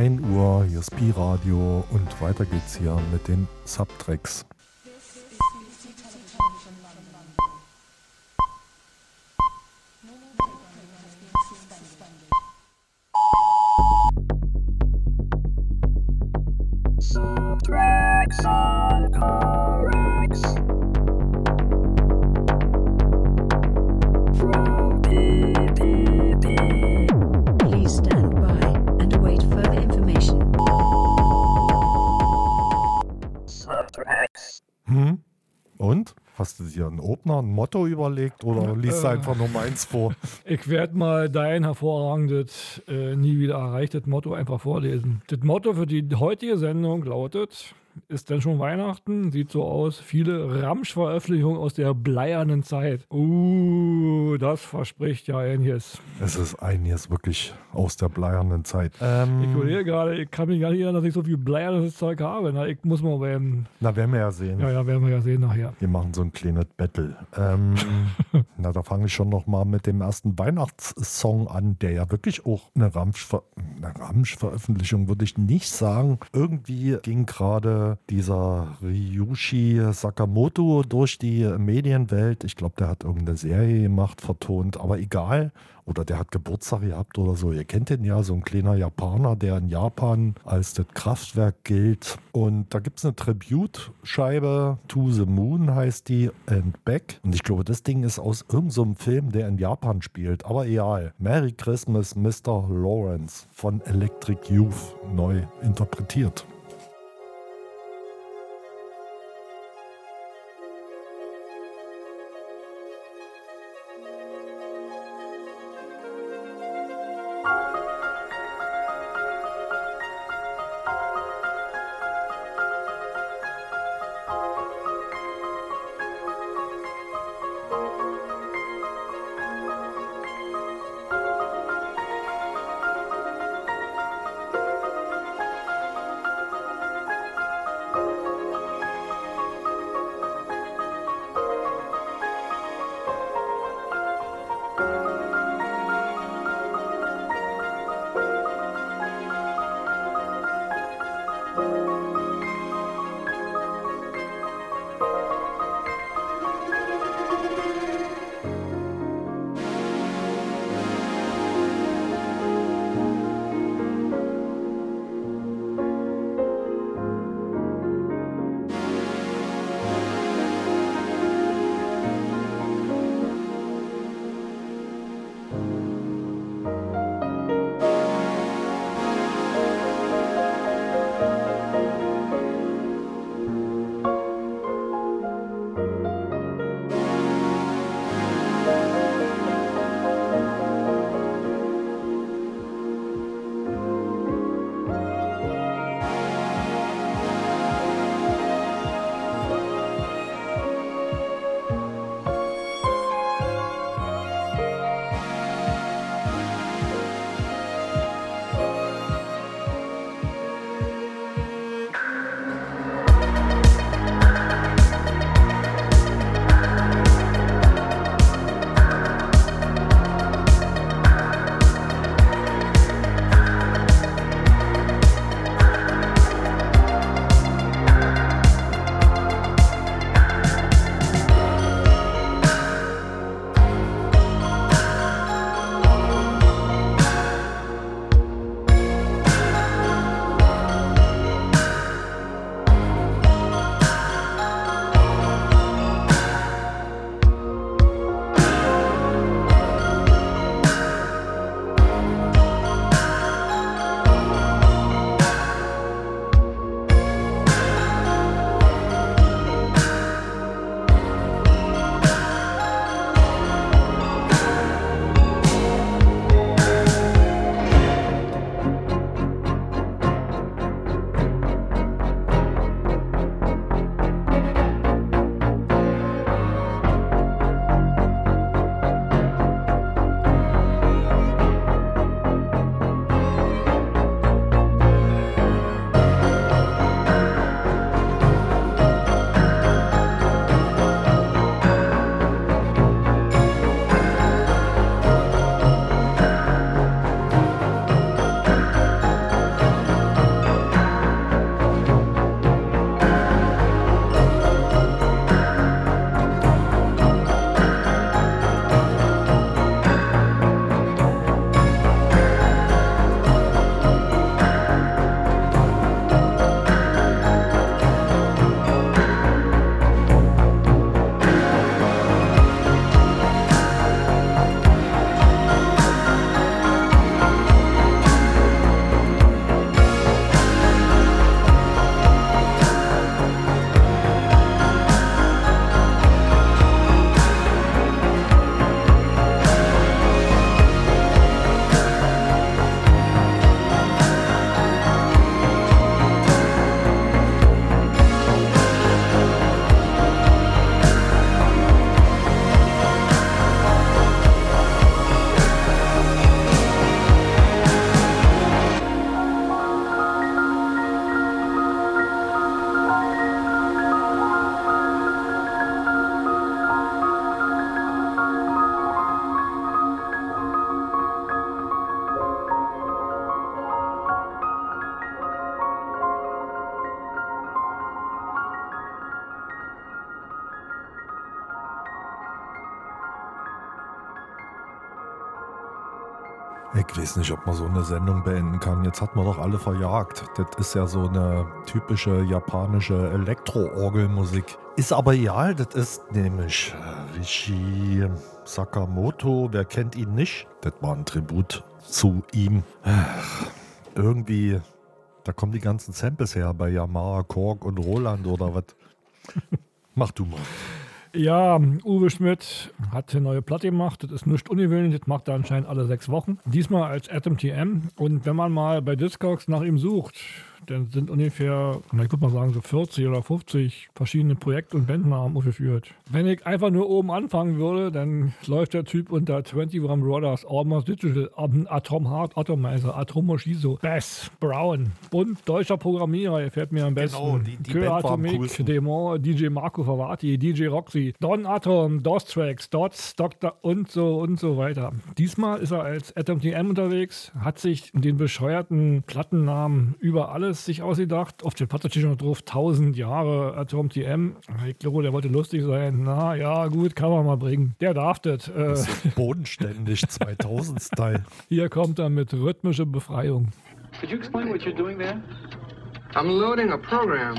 1 Uhr, hier ist Pi-Radio und weiter geht's hier mit den Subtracks. Überlegt oder liest äh, einfach nur meins vor? Ich werde mal dein hervorragendes, äh, nie wieder erreichtes Motto einfach vorlesen. Das Motto für die heutige Sendung lautet: ist denn schon Weihnachten? Sieht so aus. Viele Ramsch-Veröffentlichungen aus der bleiernen Zeit. Uh, das verspricht ja einiges. Es ist einiges wirklich aus der bleiernen Zeit. Ähm, ich überlege gerade, ich kann mich gar nicht erinnern, dass ich so viel bleiernes Zeug habe. Na, ich muss mal beim. Na, werden wir ja sehen. Ja, ja, werden wir ja sehen nachher. Wir machen so ein kleines Battle. Ähm, na, da fange ich schon noch mal mit dem ersten Weihnachtssong an, der ja wirklich auch eine Ramsch-Veröffentlichung, würde ich nicht sagen. Irgendwie ging gerade dieser Ryushi Sakamoto durch die Medienwelt. Ich glaube, der hat irgendeine Serie gemacht, vertont, aber egal. Oder der hat Geburtstag gehabt oder so. Ihr kennt den ja, so ein kleiner Japaner, der in Japan als das Kraftwerk gilt. Und da gibt es eine Tribute-Scheibe, To the Moon heißt die, and Back. Und ich glaube, das Ding ist aus irgendeinem so Film, der in Japan spielt. Aber egal. Merry Christmas, Mr. Lawrence von Electric Youth neu interpretiert. Weiß nicht, ob man so eine Sendung beenden kann. Jetzt hat man doch alle verjagt. Das ist ja so eine typische japanische Elektroorgelmusik. Ist aber egal, das ist nämlich äh, Rishi Sakamoto. Wer kennt ihn nicht? Das war ein Tribut zu ihm. Irgendwie, da kommen die ganzen Samples her bei Yamaha, Korg und Roland oder was. Mach du mal. Ja, Uwe Schmidt hat eine neue Platte gemacht. Das ist nicht ungewöhnlich. Das macht er anscheinend alle sechs Wochen. Diesmal als Atom TM. Und wenn man mal bei Discogs nach ihm sucht, dann sind ungefähr, ich würde mal sagen, so 40 oder 50 verschiedene Projekt- und Bandnamen aufgeführt. Wenn ich einfach nur oben anfangen würde, dann läuft der Typ unter 21 Brothers, Almost Digital, Atom Heart, Atomizer, Atomo Shizo, Bass, Brown, Bund, deutscher Programmierer, der fährt mir am besten. Genau, die, die Atomic, Demon, DJ Marco Favati, DJ Roxy, Don Atom, DOS Tracks, Dots, Dr. und so und so weiter. Diesmal ist er als Atom TM unterwegs, hat sich den bescheuerten Plattennamen über alles sich ausgedacht. Auf dem Platte steht noch drauf 1000 Jahre Atom TM. Ich glaube, der wollte lustig sein. Na ja, gut, kann man mal bringen. Der darf das. Äh. das bodenständig 2000-Style. Hier kommt er mit rhythmischer Befreiung. Could you explain what you're doing there? I'm loading a program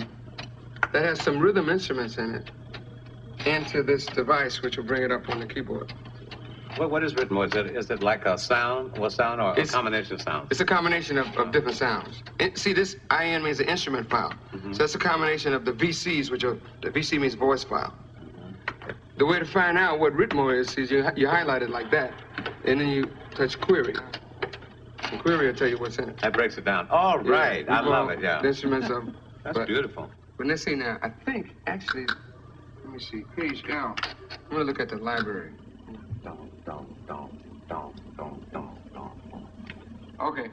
that has some rhythm instruments in it into this device, which will bring it up on the keyboard. What, what is written? Is it, is it like a sound, what sound, or it's, a combination of sounds? It's a combination of, of different sounds. It, see, this IN means an instrument file. Mm-hmm. So that's a combination of the VCs, which are, the VC means voice file. Mm-hmm. The way to find out what Ritmo is, is you, you highlight it like that, and then you touch query. And query will tell you what's in it. That breaks it down. All right, yeah, I love it, yeah. The instruments of... That's but, beautiful. But let's see now, I think, actually, let me see, page down. I'm going to look at the library. Okay.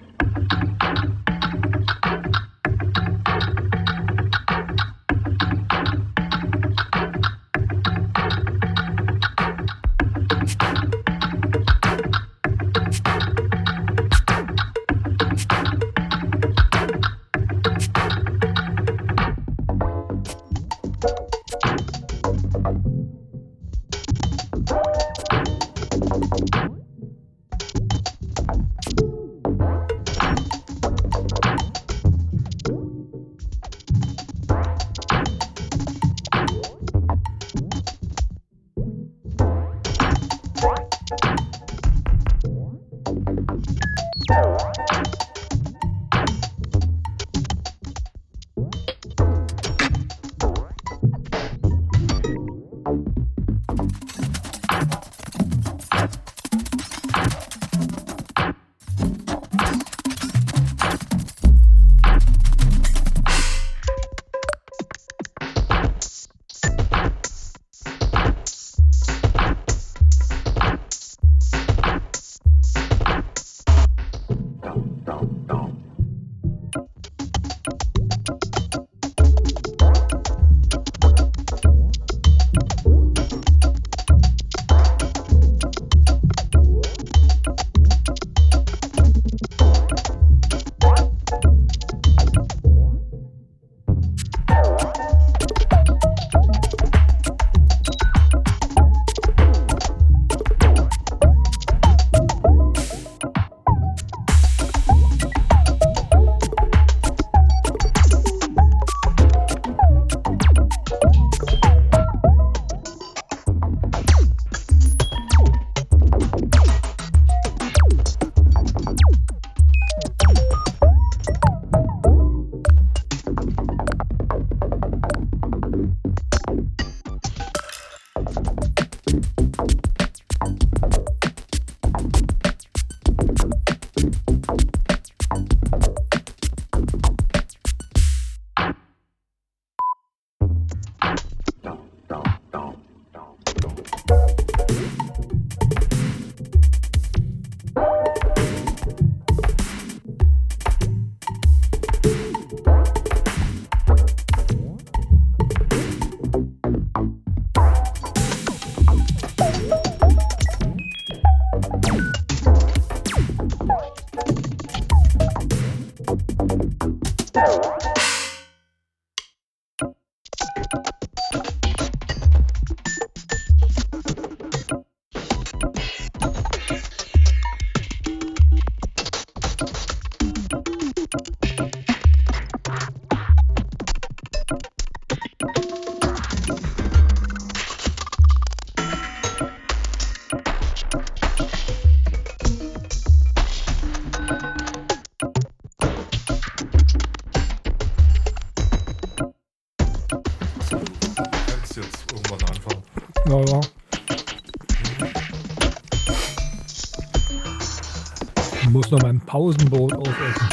Pausenbrot aufessen.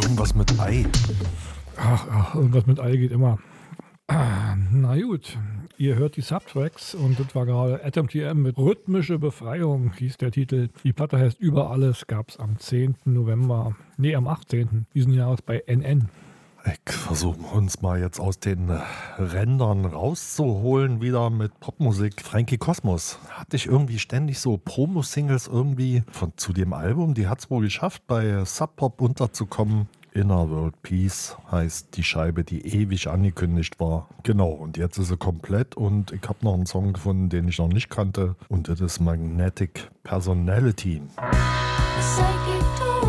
Irgendwas mit Ei. Ach, ach, irgendwas mit Ei geht immer. Na gut, ihr hört die Subtracks und das war gerade Atom TM mit Rhythmische Befreiung, hieß der Titel. Die Platte heißt Über alles, gab es am 10. November, nee, am 18. diesen Jahres bei NN. Ich versuche uns mal jetzt aus den Rändern rauszuholen, wieder mit Popmusik. Frankie Kosmos hatte ich irgendwie ständig so Promo-Singles irgendwie von, zu dem Album. Die hat es wohl geschafft, bei Sub Pop unterzukommen. Inner World Peace heißt die Scheibe, die ewig angekündigt war. Genau, und jetzt ist sie komplett und ich habe noch einen Song gefunden, den ich noch nicht kannte und das ist Magnetic Personality. Psychic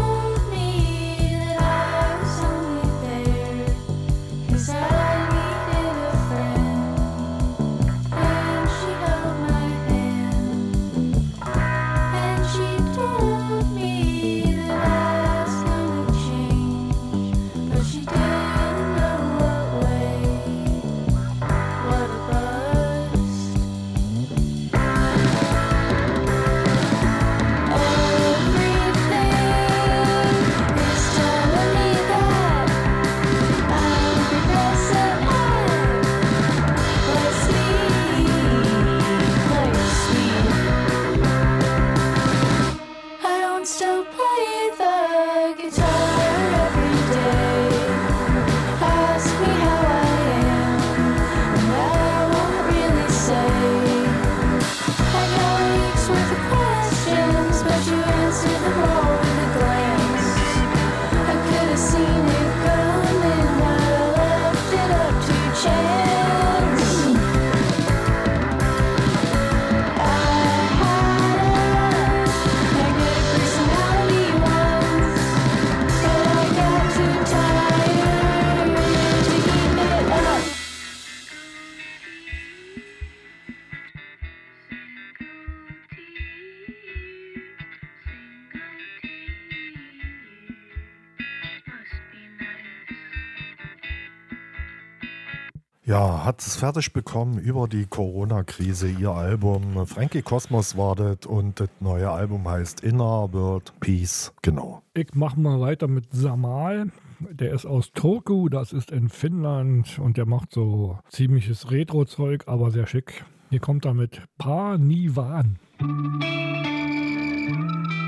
hat es fertig bekommen über die Corona-Krise, ihr Album. Frankie Kosmos war das und das neue Album heißt Inner World Peace. Genau. Ich mache mal weiter mit Samal. Der ist aus Turku, das ist in Finnland und der macht so ziemliches Retro-Zeug, aber sehr schick. Hier kommt er mit Panivan. Thank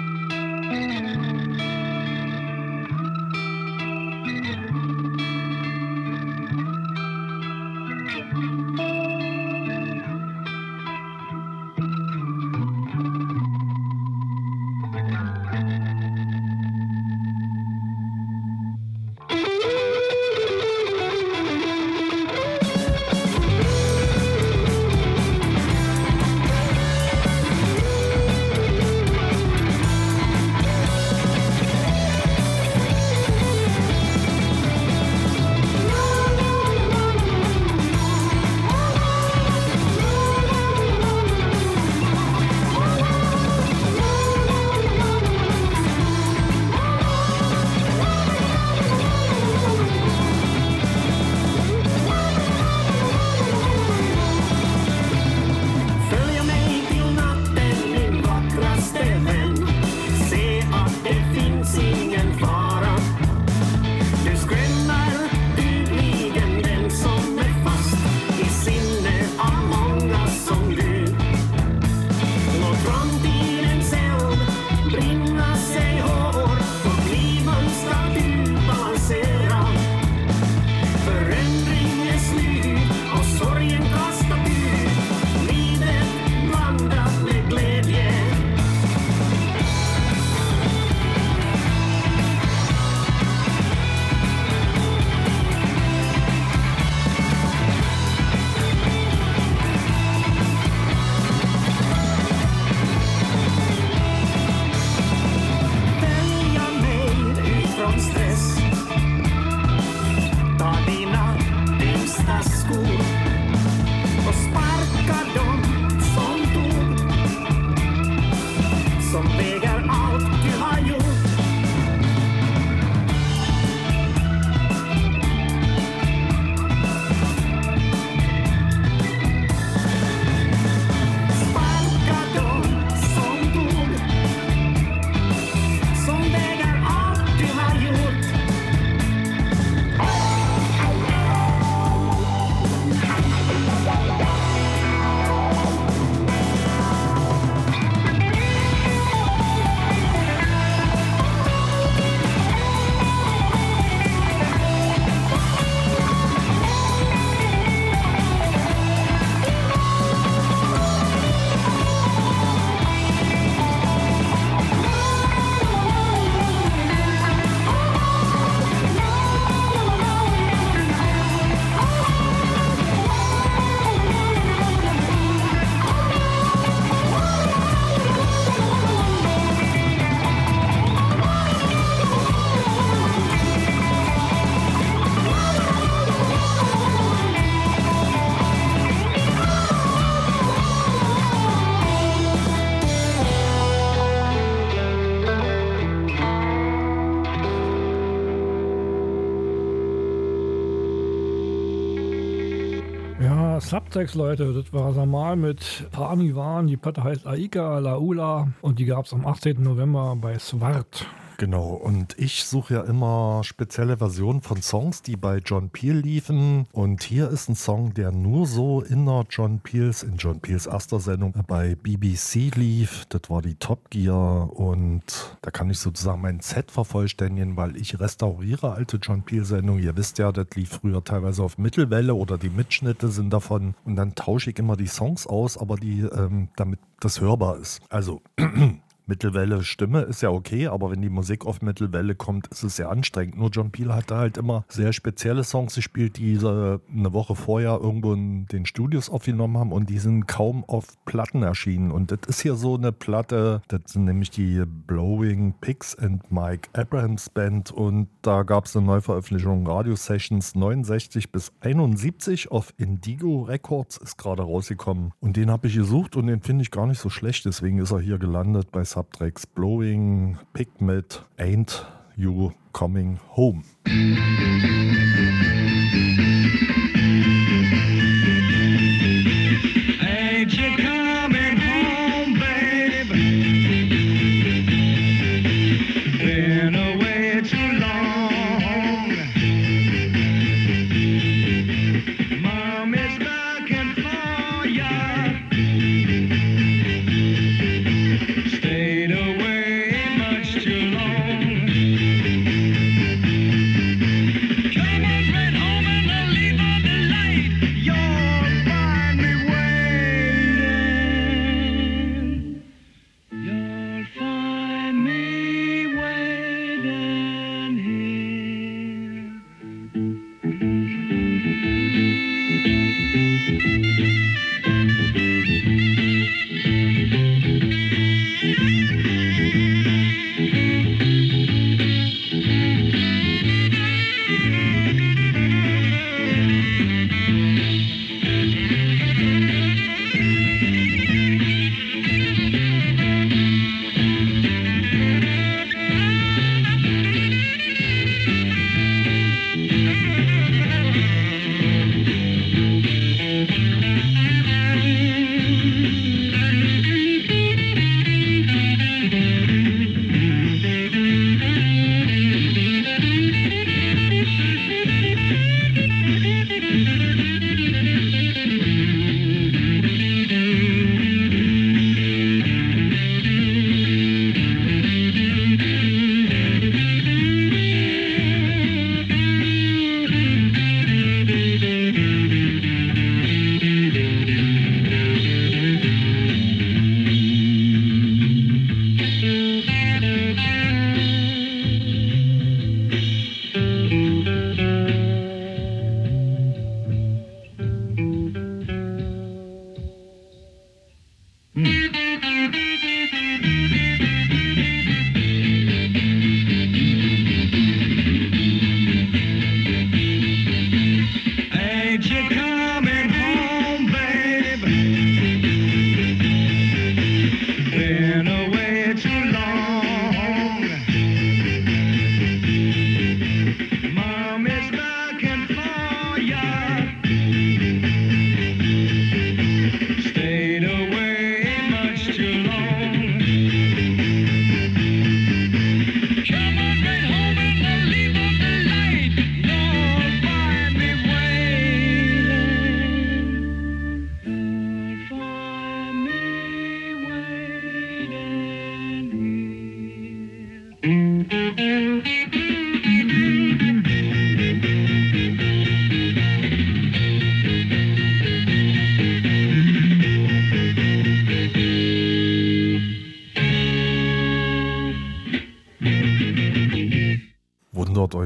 Subtext, Leute. Das war Samal mit Parmivan. Die Platte heißt Aika Laula und die gab es am 18. November bei Swart. Genau, und ich suche ja immer spezielle Versionen von Songs, die bei John Peel liefen. Und hier ist ein Song, der nur so in der John Peels, in John Peels erster Sendung bei BBC lief. Das war die Top Gear. Und da kann ich sozusagen mein Set vervollständigen, weil ich restauriere alte John Peel-Sendungen. Ihr wisst ja, das lief früher teilweise auf Mittelwelle oder die Mitschnitte sind davon. Und dann tausche ich immer die Songs aus, aber die, ähm, damit das hörbar ist. Also. Mittelwelle Stimme ist ja okay, aber wenn die Musik auf Mittelwelle kommt, ist es sehr anstrengend. Nur John Peel hatte halt immer sehr spezielle Songs gespielt, die sie eine Woche vorher irgendwo in den Studios aufgenommen haben und die sind kaum auf Platten erschienen. Und das ist hier so eine Platte, das sind nämlich die Blowing Pigs and Mike Abrahams Band und da gab es eine Neuveröffentlichung Radio Sessions 69 bis 71 auf Indigo Records ist gerade rausgekommen. Und den habe ich gesucht und den finde ich gar nicht so schlecht, deswegen ist er hier gelandet bei Subtracks Blowing Pigment Ain't You Coming Home.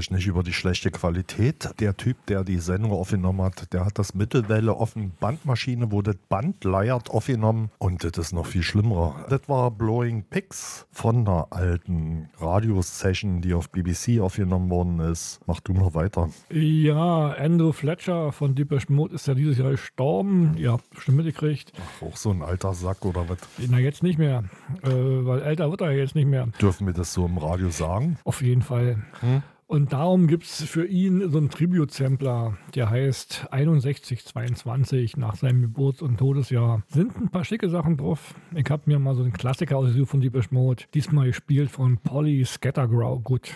Euch nicht über die schlechte Qualität. Der Typ, der die Sendung aufgenommen hat, der hat das Mittelwelle eine Bandmaschine, wo das Band leiert, aufgenommen. Und das ist noch viel schlimmer. Das war Blowing Pigs von einer alten Radiosession, die auf BBC aufgenommen worden ist. Mach du mal weiter. Ja, Andrew Fletcher von Deepesh Mode ist ja dieses Jahr gestorben. Ihr habt bestimmt mitgekriegt. Auch so ein alter Sack oder was? Na, jetzt nicht mehr. Äh, weil älter wird er jetzt nicht mehr. Dürfen wir das so im Radio sagen? Auf jeden Fall. Hm? Und darum gibt es für ihn so einen Tribute-Sampler, der heißt 6122 nach seinem Geburts- und Todesjahr. Sind ein paar schicke Sachen drauf. Ich habe mir mal so einen Klassiker ausgesucht von Deepish Mode. Diesmal gespielt von Polly Scattergrow. Gut.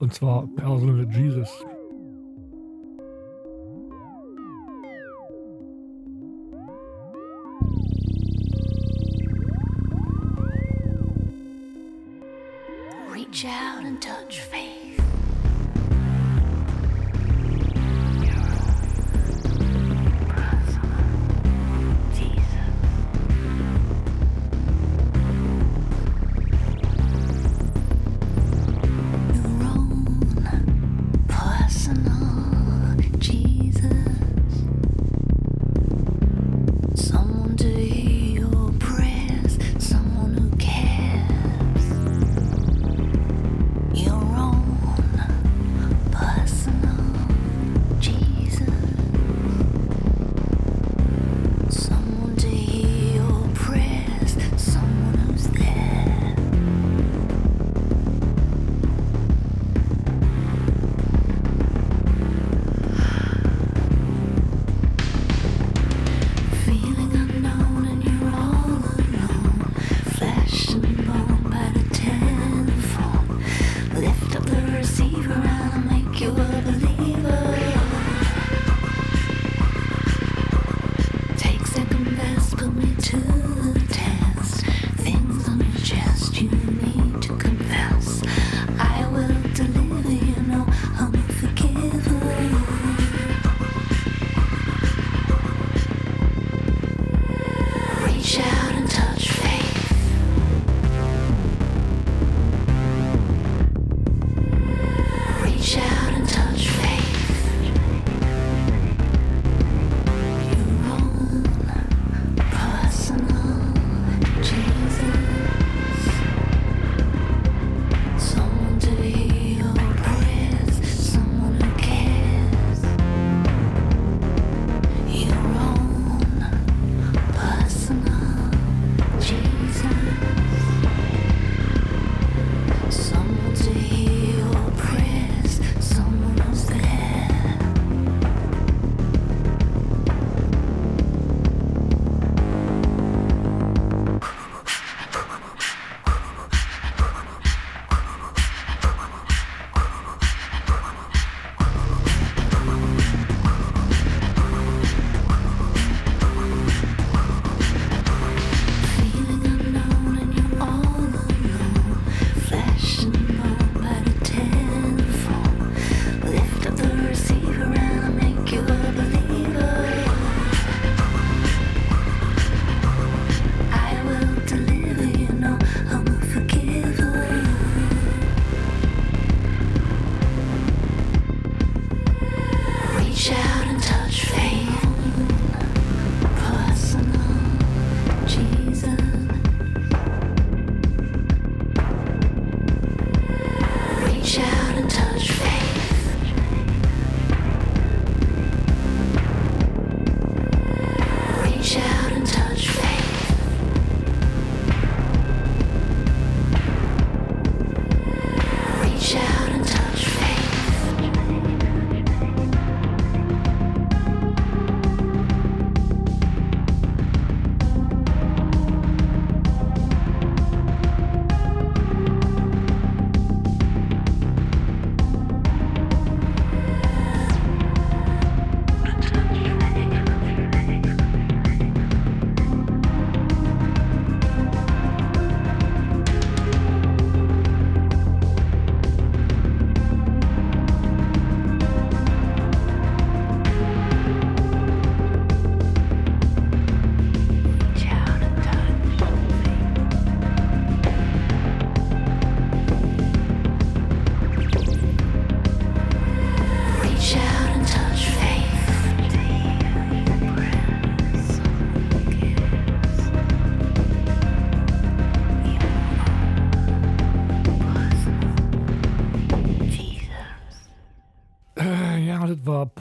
Und zwar Personal Jesus. Reach out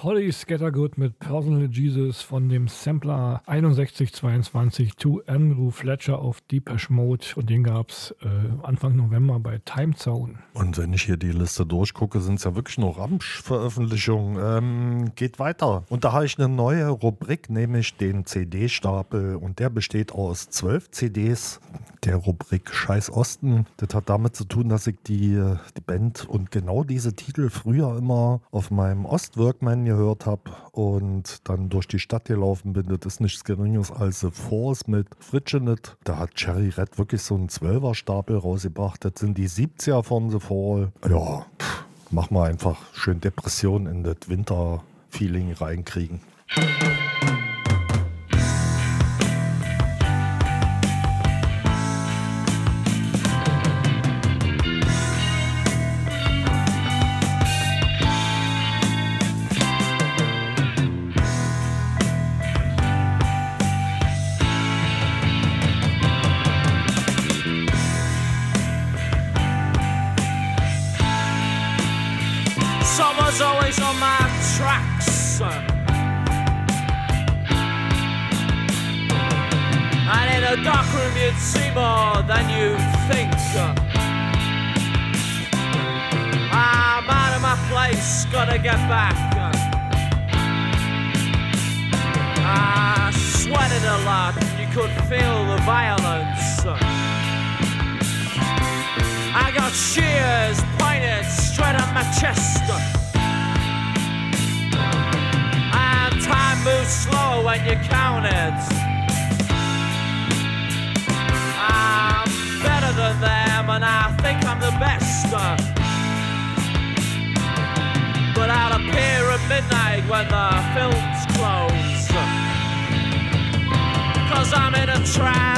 war Polly Scattergood mit Personal Jesus von dem Sampler 6122 to Andrew Fletcher auf Deepesh Mode und den gab es äh, Anfang November bei Time Zone. Und wenn ich hier die Liste durchgucke, sind es ja wirklich nur Ramsch-Veröffentlichungen. Ähm, geht weiter. Und da habe ich eine neue Rubrik, nämlich den CD-Stapel. Und der besteht aus zwölf CDs der Rubrik Scheiß Osten. Das hat damit zu tun, dass ich die, die Band und genau diese Titel früher immer auf meinem Ost-Workman gehört habe und dann durch die Stadt gelaufen bin. Das ist nichts Geringes als The Force mit Fritschenet. Da hat Cherry Red wirklich so einen Zwölfer-Stapel rausgebracht. Das sind die 70er von The Fall. Ja, pff, mach mal einfach schön Depression in das Winter-Feeling reinkriegen. A dark room, you'd see more than you think. I'm out of my place, gotta get back. I sweated a lot, you could feel the violence. I got shears pointed straight at my chest. And time moves slow when you count it. Midnight when the films close. Cause I'm in a trance.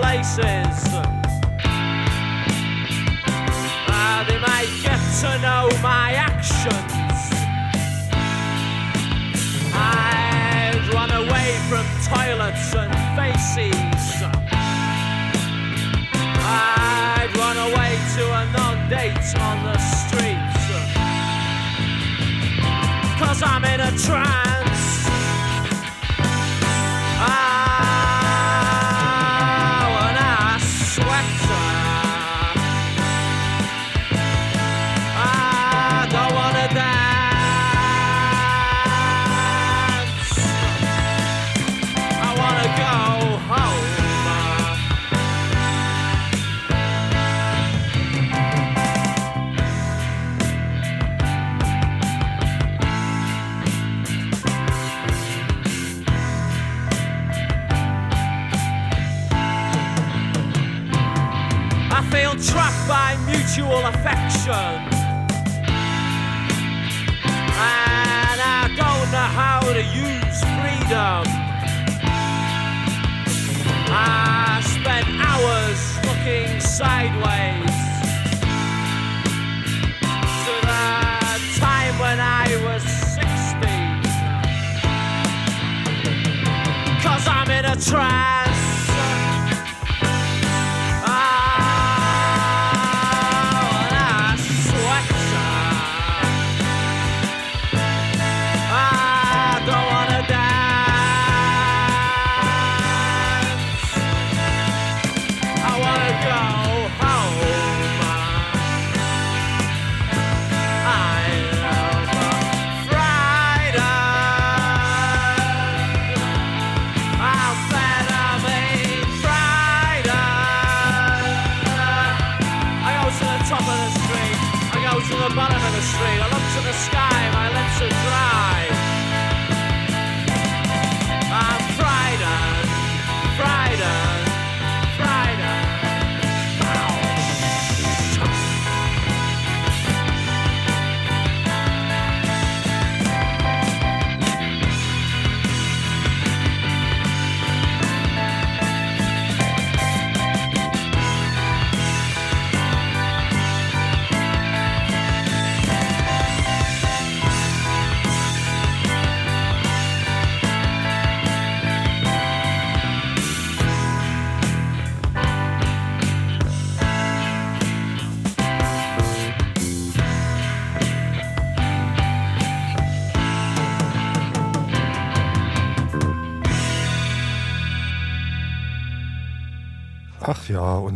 Places. Ah, they might get to know my actions. I'd run away from toilets and faces. I'd run away to a non-date on the streets. Cause I'm in a trance. Mutual affection. And I don't know how to use freedom. I spent hours looking sideways to the time when I was 60. Cause I'm in a trance.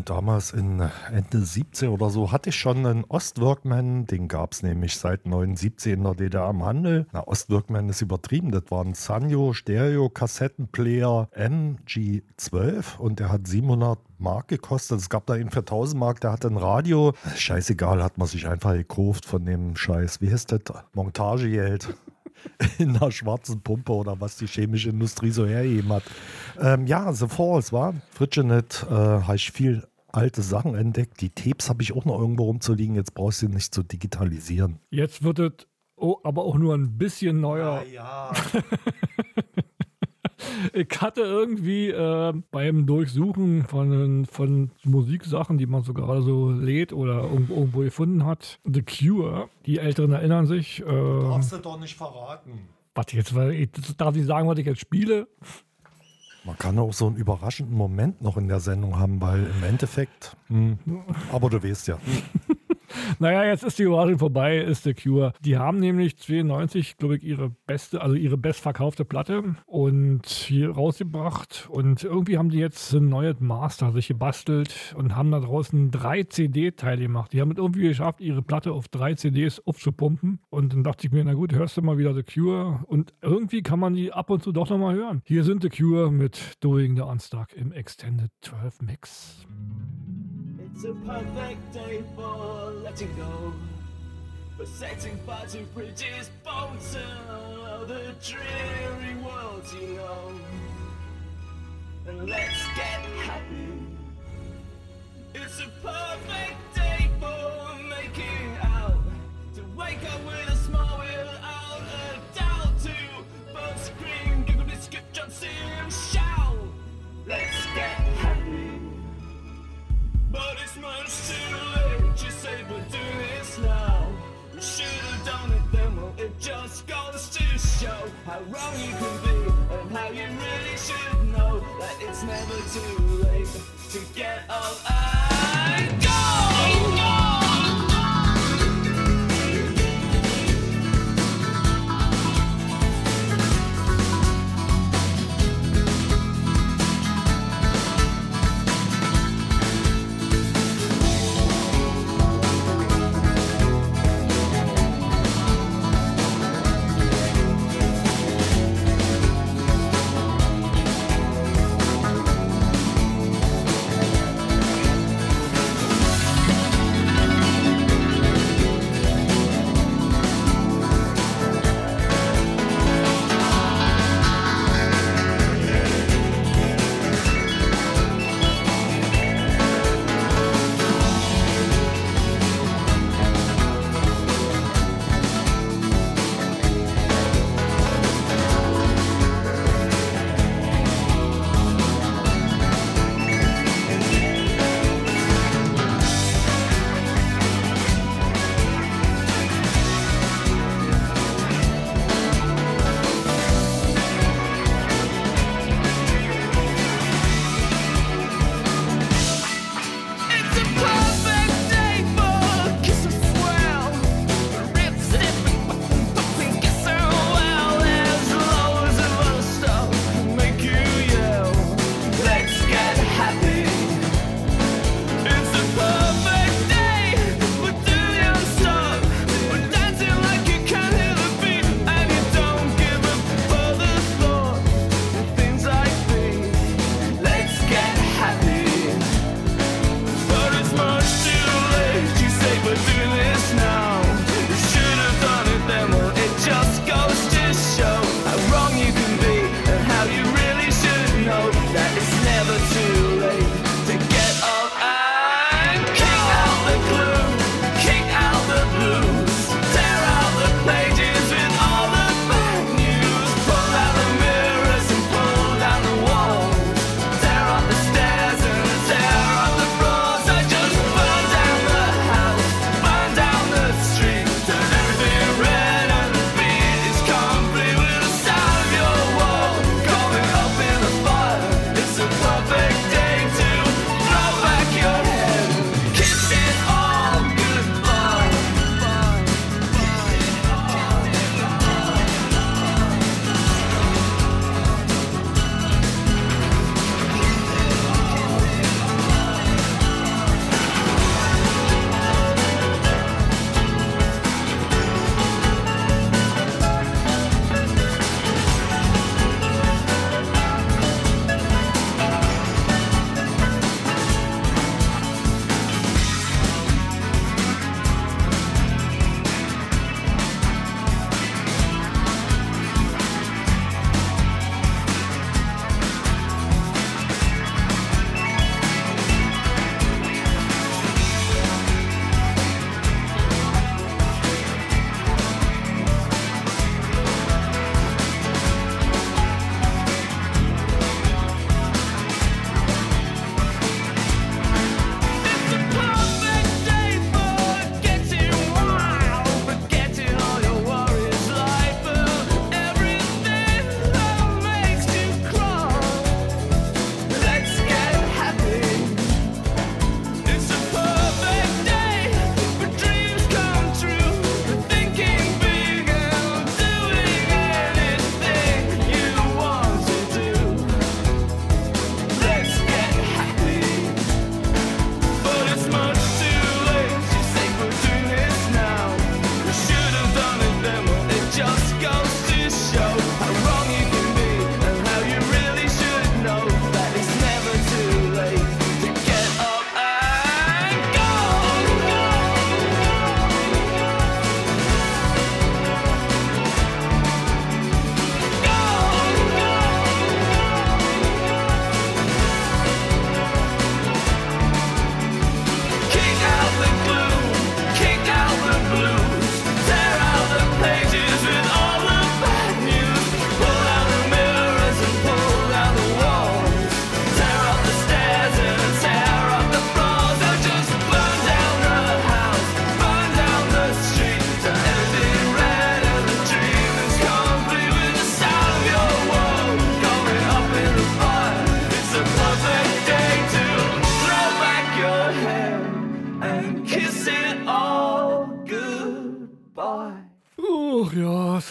Damals in Ende 17 oder so hatte ich schon einen Ostworkman, den gab es nämlich seit 79 in der DDR im Handel. Na, Ostworkman ist übertrieben, das war ein Sanyo Stereo Kassettenplayer MG12 und der hat 700 Mark gekostet. Es gab da einen für 1000 Mark, der hatte ein Radio. Scheißegal, hat man sich einfach gekauft von dem Scheiß, wie heißt das? Montagegeld. in einer schwarzen Pumpe oder was die chemische Industrie so hergegeben hat. Ähm, ja, The Falls war. Fritschenet äh, habe ich viel alte Sachen entdeckt. Die Tapes habe ich auch noch irgendwo rumzuliegen. Jetzt brauchst du sie nicht zu digitalisieren. Jetzt wird es oh, aber auch nur ein bisschen neuer. ja. Ich hatte irgendwie äh, beim Durchsuchen von, von Musiksachen, die man so gerade so lädt oder irgendwo, irgendwo gefunden hat, The Cure, die Älteren erinnern sich. Äh, du doch nicht verraten. warte jetzt, weil ich darf nicht sagen, was ich jetzt spiele. Man kann auch so einen überraschenden Moment noch in der Sendung haben, weil im Endeffekt, hm, aber du weißt ja. Naja, jetzt ist die Überraschung vorbei, ist The Cure. Die haben nämlich 92, glaube ich, ihre beste, also ihre bestverkaufte Platte und hier rausgebracht. Und irgendwie haben die jetzt ein neues Master sich gebastelt und haben da draußen drei CD-Teile gemacht. Die haben es irgendwie geschafft, ihre Platte auf drei CDs aufzupumpen. Und dann dachte ich mir, na gut, hörst du mal wieder The Cure. Und irgendwie kann man die ab und zu doch nochmal hören. Hier sind The Cure mit Doing the Unstuck im Extended 12 Mix. It's a perfect day for letting go. For setting fire to bridges, boats, and the dreary world you know. And let's get happy. It's a perfect day for making out. To wake up with too late. We're doing this now. We should have done it then. Well, it just goes to show how wrong you can be and how you really should know that it's never too late to get and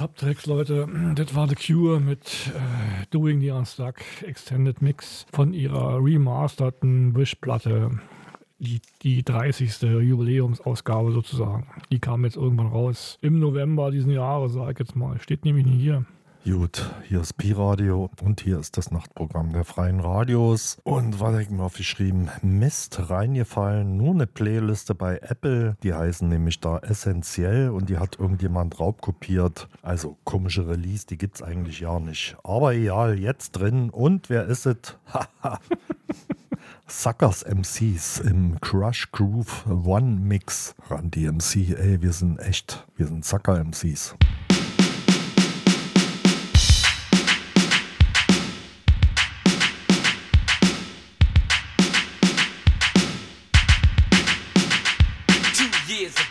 Subtracks, Leute. Das war The Cure mit äh, Doing the Unstuck Extended Mix von ihrer remasterten Wish-Platte. Die, die 30. Jubiläumsausgabe sozusagen. Die kam jetzt irgendwann raus. Im November diesen Jahres, sag ich jetzt mal. Steht nämlich nicht hier. Gut, hier ist Pi-Radio und hier ist das Nachtprogramm der Freien Radios. Und was hab ich mir aufgeschrieben? Mist, reingefallen. Nur eine Playliste bei Apple. Die heißen nämlich da essentiell und die hat irgendjemand raubkopiert. Also komische Release, die gibt's eigentlich ja nicht. Aber egal, jetzt drin. Und wer ist es? Suckers MCs im Crush Groove One Mix. Ran die MC, ey, wir sind echt, wir sind Sucker MCs.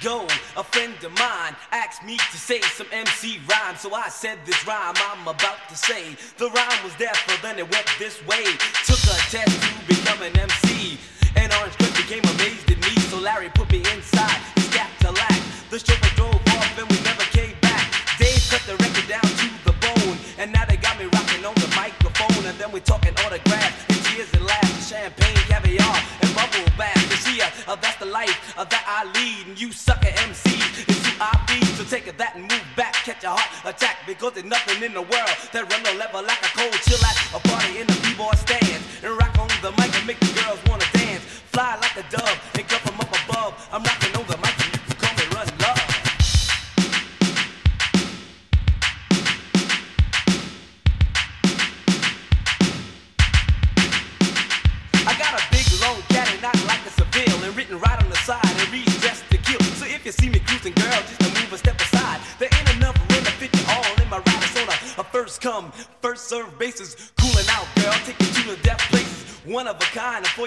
Ago, a friend of mine asked me to say some MC rhyme. So I said this rhyme I'm about to say. The rhyme was there, but then it went this way. Took a test to become an MC. And Orange Cliff became amazed at me. So Larry put me inside his Cadillac. The chauffeur drove off and we never came back. Dave cut the record down to the bone. And now life uh, that I lead. And you sucker MCs who I feed. So take that and move back. Catch a heart attack. Because there's nothing in the world that run the level like a cold chill at a party in the b-boy stand. And rock on the mic and make the girls wanna dance. Fly like a dove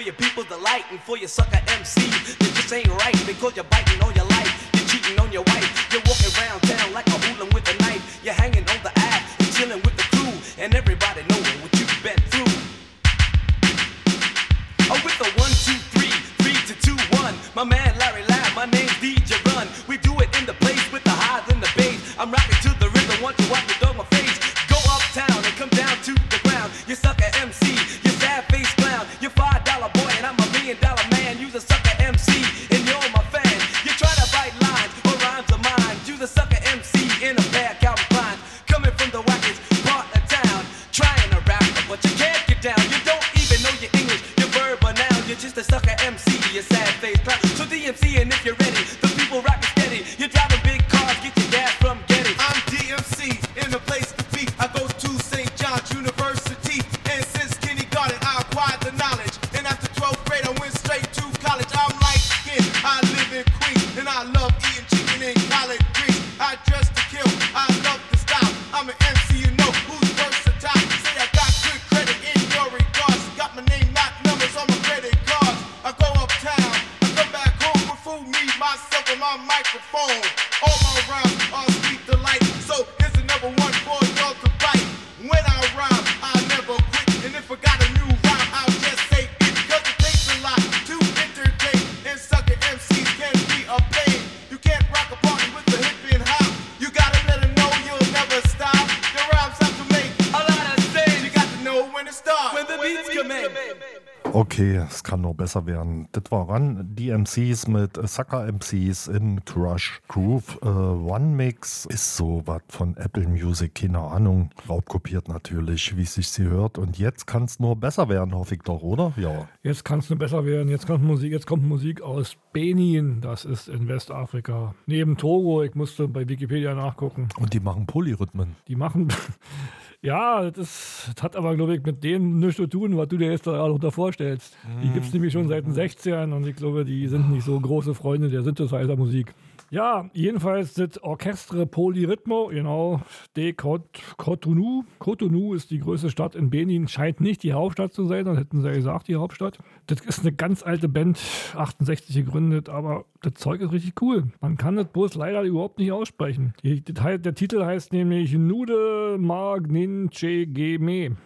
your people's delight, and for your sucker besser werden. Das war ran. Die MCs mit Sucker MCs im Crush Groove äh, One Mix ist so was von Apple Music, keine Ahnung. Raubkopiert natürlich, wie es sich sie hört. Und jetzt kann es nur besser werden, hoffe ich doch, oder? Ja. Jetzt kann es nur besser werden. Jetzt kommt Musik, jetzt kommt Musik aus Benin. Das ist in Westafrika. Neben Togo, ich musste bei Wikipedia nachgucken. Und die machen Polyrhythmen. Die machen. Ja, das, das hat aber, glaube ich, mit dem nichts zu tun, was du dir jetzt da darunter vorstellst. Die gibt es nämlich schon seit den 60ern und ich glaube, die sind nicht so große Freunde der Synthesizer-Musik. Ja, jedenfalls das Orchestre Polyrhythmo, genau, de Cot- Cotonou. Cotonou ist die größte Stadt in Benin, scheint nicht die Hauptstadt zu sein, dann hätten sie ja gesagt, die Hauptstadt. Das ist eine ganz alte Band, 68 gegründet, aber das Zeug ist richtig cool. Man kann das bloß leider überhaupt nicht aussprechen. Der Titel heißt nämlich Nude Magninche Geme.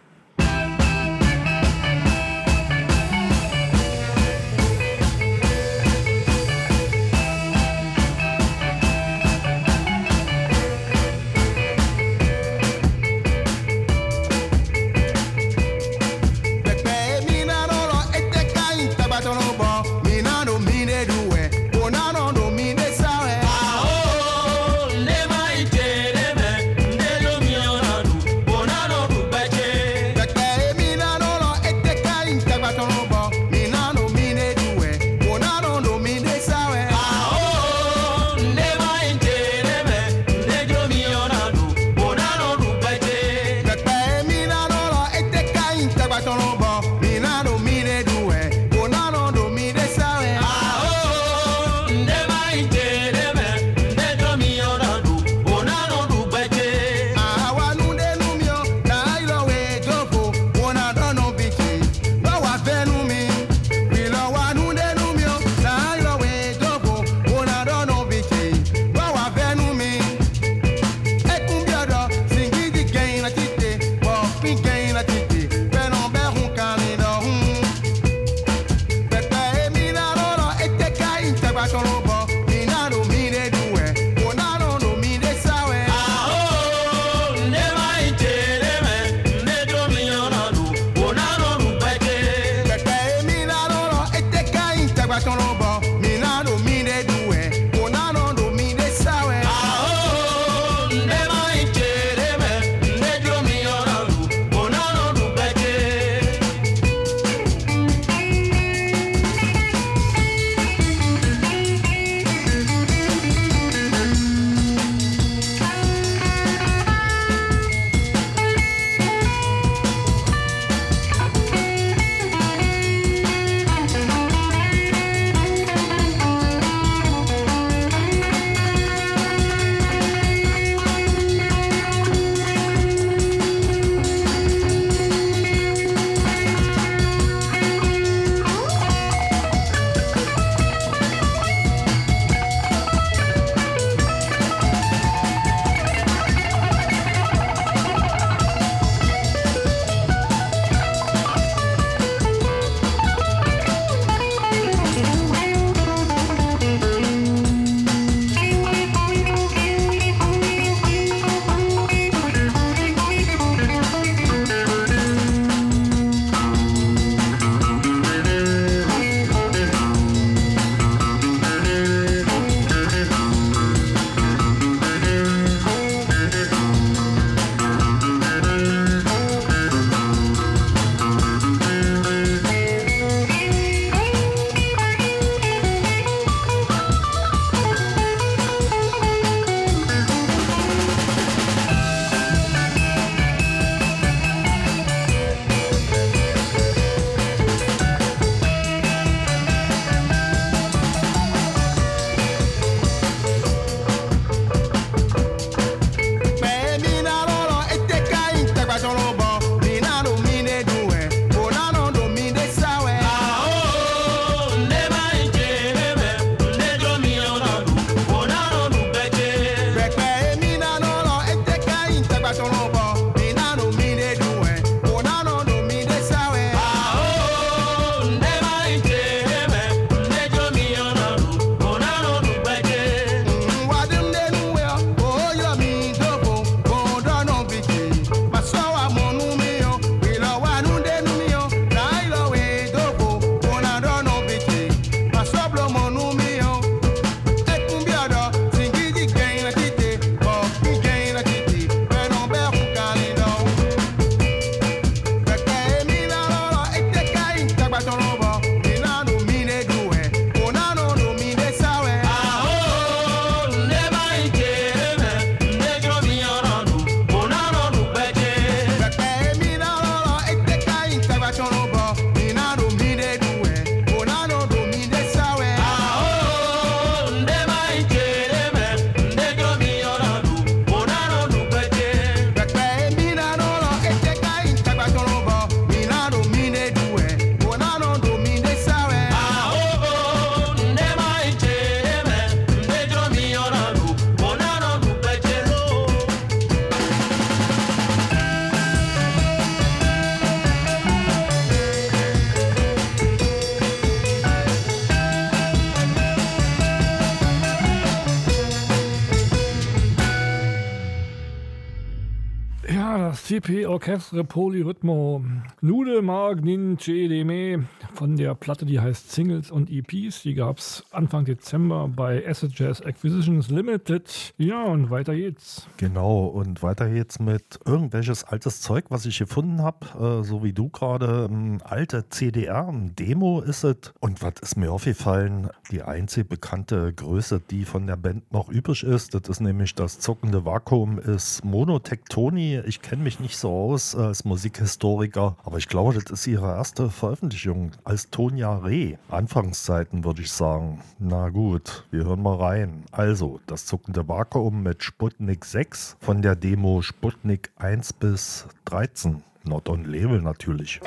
CP Orchestre Polyrhythmo Nude Magnin Cedeme von der Platte, die heißt Singles und EPs. Die gab es Anfang Dezember bei Acid Jazz Acquisitions Limited. Ja, und weiter geht's. Genau, und weiter geht's mit irgendwelches altes Zeug, was ich gefunden habe, äh, so wie du gerade. ähm, Alte CDR, ein Demo ist es. Und was ist mir aufgefallen? Die einzige bekannte Größe, die von der Band noch übrig ist, das ist nämlich das zuckende Vakuum, ist Monotektoni. Ich kenne mich nicht so aus äh, als Musikhistoriker, aber ich glaube, das ist ihre erste Veröffentlichung als Tonya Reh. Anfangszeiten würde ich sagen. Na gut, wir hören mal rein. Also, das zuckende Vakuum mit Sputnik 6 von der Demo Sputnik 1 bis 13. Not on Label natürlich.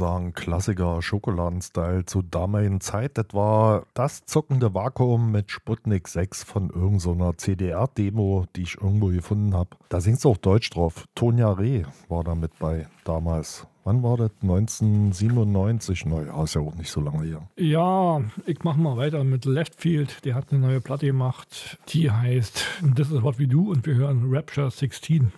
Sagen, Klassiker Schokoladen-Style zur damaligen Zeit. Das war das zuckende Vakuum mit Sputnik 6 von irgendeiner CDR-Demo, die ich irgendwo gefunden habe. Da singt auch Deutsch drauf. Tonja Reh war da mit bei damals. Wann war das? 1997? Naja, ist ja auch nicht so lange her. Ja, ich mach mal weiter mit Leftfield. Der hat eine neue Platte gemacht. Die heißt This is What We Do und wir hören Rapture 16.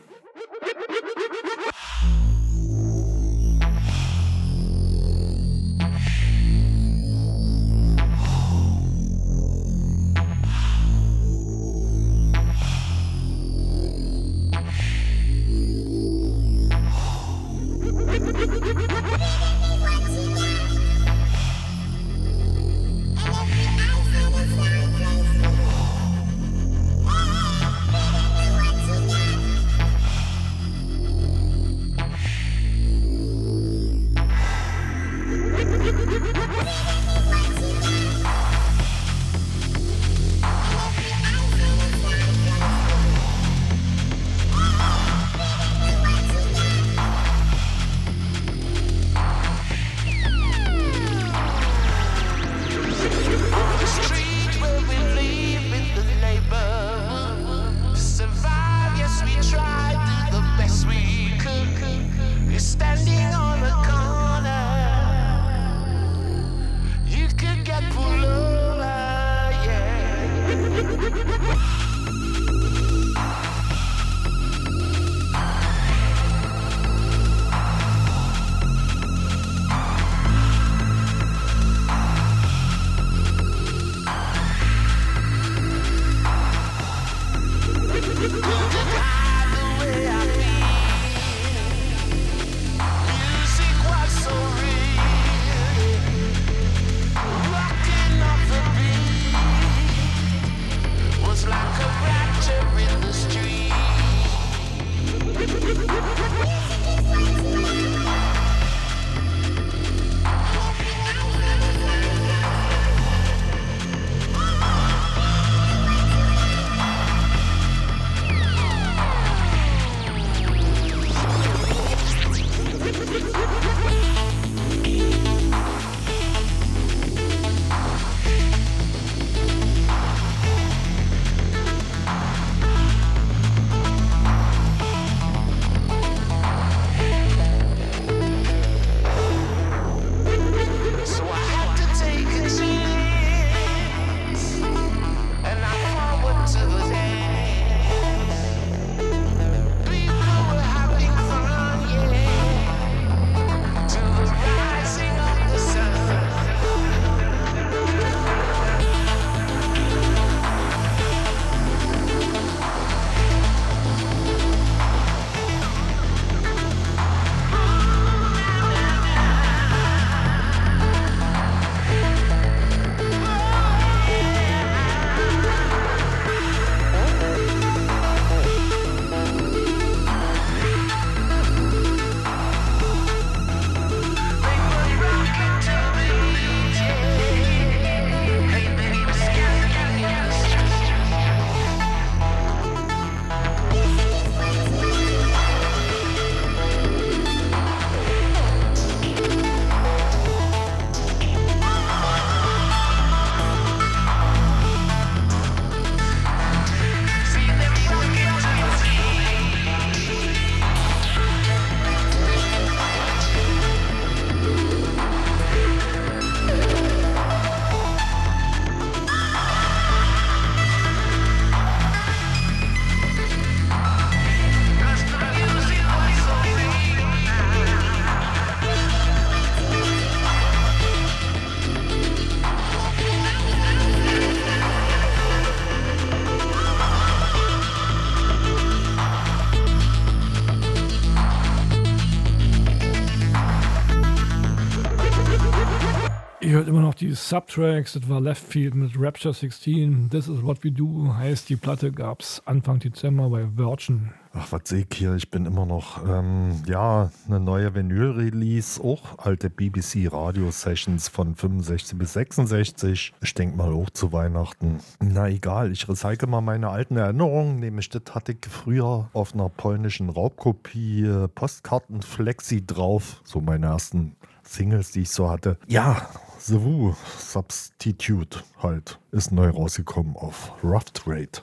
Subtracks. Das war Left Field mit Rapture 16. This is what we do. Heißt, die Platte gab es Anfang Dezember bei Virgin. Ach, was sehe ich hier? Ich bin immer noch, ähm, ja, eine neue Vinyl-Release, auch alte BBC-Radio-Sessions von 65 bis 66. Ich denke mal auch zu Weihnachten. Na egal, ich recycle mal meine alten Erinnerungen. Nämlich, das hatte ich früher auf einer polnischen Raubkopie äh, Postkarten-Flexi drauf. So meine ersten Singles, die ich so hatte. Ja, The Woo Substitute halt ist neu rausgekommen auf Rough Trade.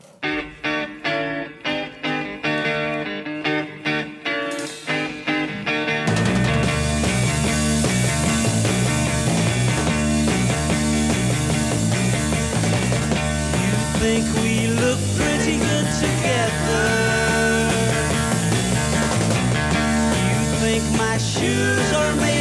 think we look pretty good together. You think my shoes are made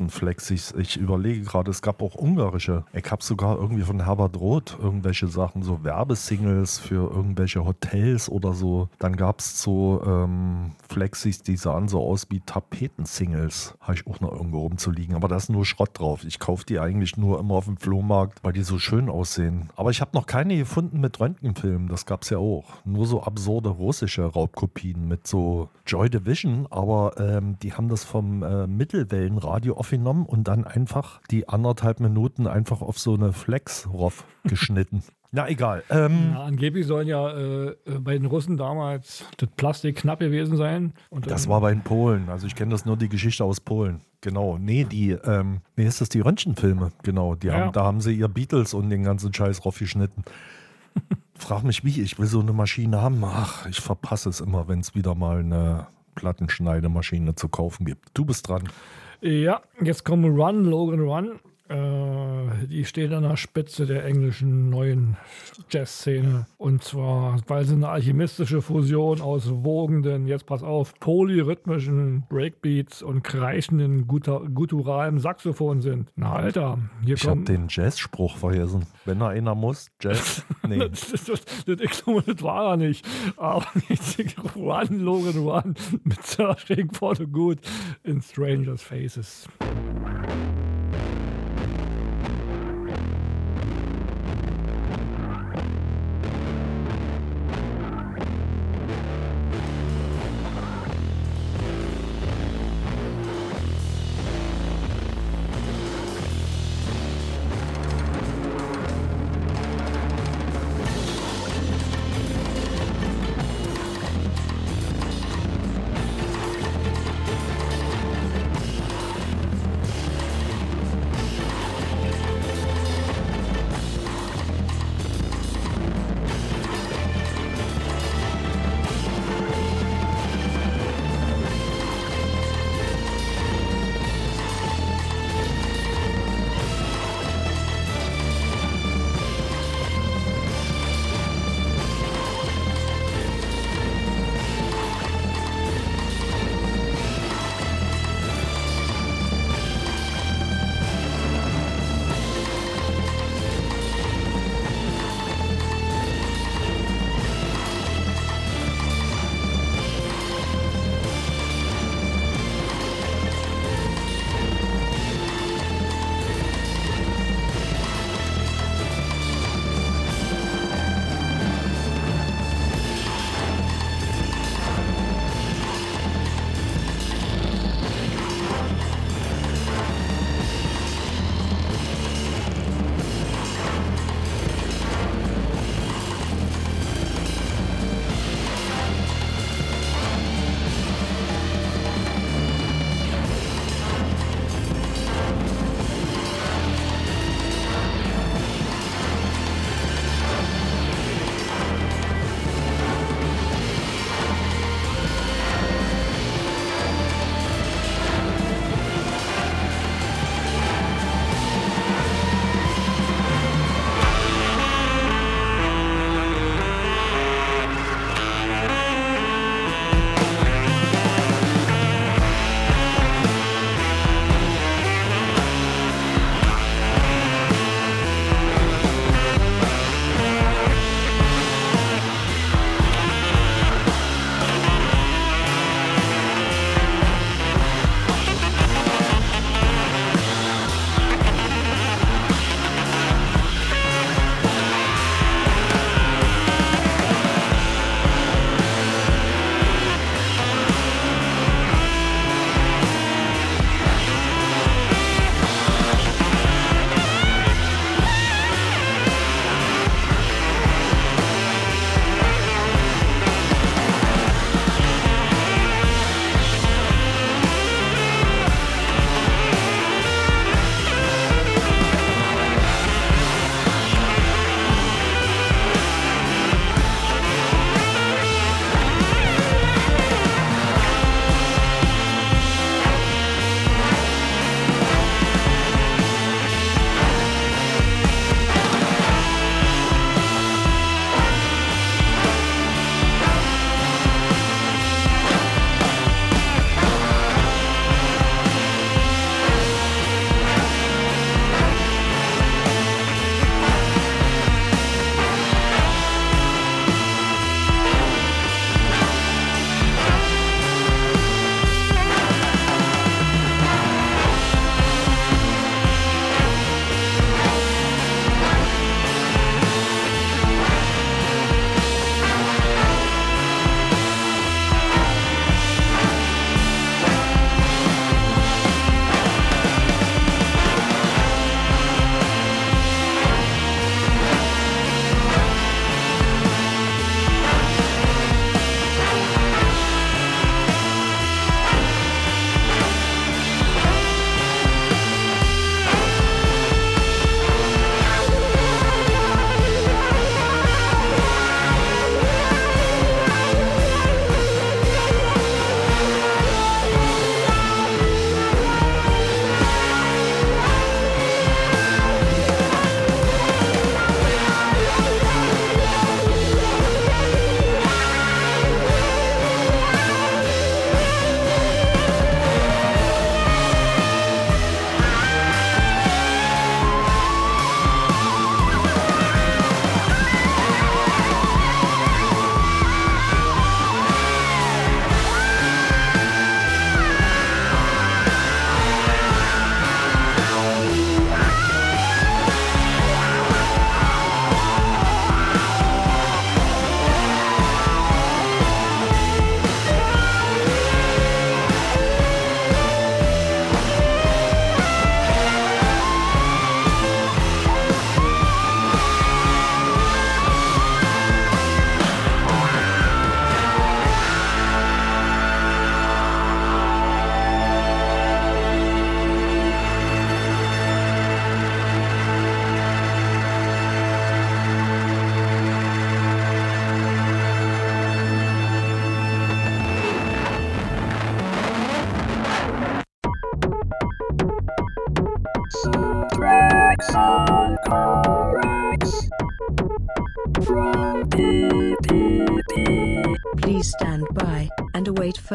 Postkartenflexis. Ich überlege gerade, es gab auch ungarische. Ich habe sogar irgendwie von Herbert Roth irgendwelche Sachen, so Werbesingles für irgendwelche Hotels oder so. Dann gab es so ähm, Flexis, die sahen so aus wie Tapetensingles. Habe ich auch noch irgendwo rumzuliegen. Aber da ist nur Schrott drauf. Ich kaufe die eigentlich nur immer auf dem Flohmarkt, weil die so schön aussehen. Aber ich habe noch keine gefunden mit Röntgenfilmen. Das gab es ja auch. Nur so absurde russische Raubkopien mit so Joy Division. Aber ähm, die haben das vom äh, Mittelwellenradio aufgenommen und dann einfach die anderthalb Minuten einfach auf so eine Flex-Roff geschnitten. Na egal. Ähm, Ja, angeblich sollen ja äh, bei den Russen damals das Plastik knapp gewesen sein. Und Das war bei den Polen. Also ich kenne das nur die Geschichte aus Polen. Genau. Nee, die, ähm, wie ist das, die Röntgenfilme? Genau. Die Ja. haben, da haben sie ihr Beatles und den ganzen Scheiß drauf geschnitten. Frag mich wie, ich will so eine Maschine haben. Ach, ich verpasse es immer, wenn es wieder mal eine Plattenschneidemaschine zu kaufen gibt. Du bist dran. Ja, jetzt kommt Run, Logan Run. Äh, die steht an der Spitze der englischen neuen Jazzszene. Und zwar, weil sie eine alchemistische Fusion aus wogenden, jetzt pass auf, polyrhythmischen Breakbeats und kreischenden, gutturalen Saxophon sind. Na, Alter, hier Ich habe kommt. den Jazzspruch vergessen. Wenn da einer muss, Jazz. Nee. Das, das, das, das, das war er nicht. Aber Run, Logan, Run mit Searching for the Good in Strangers Faces.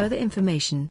Further information.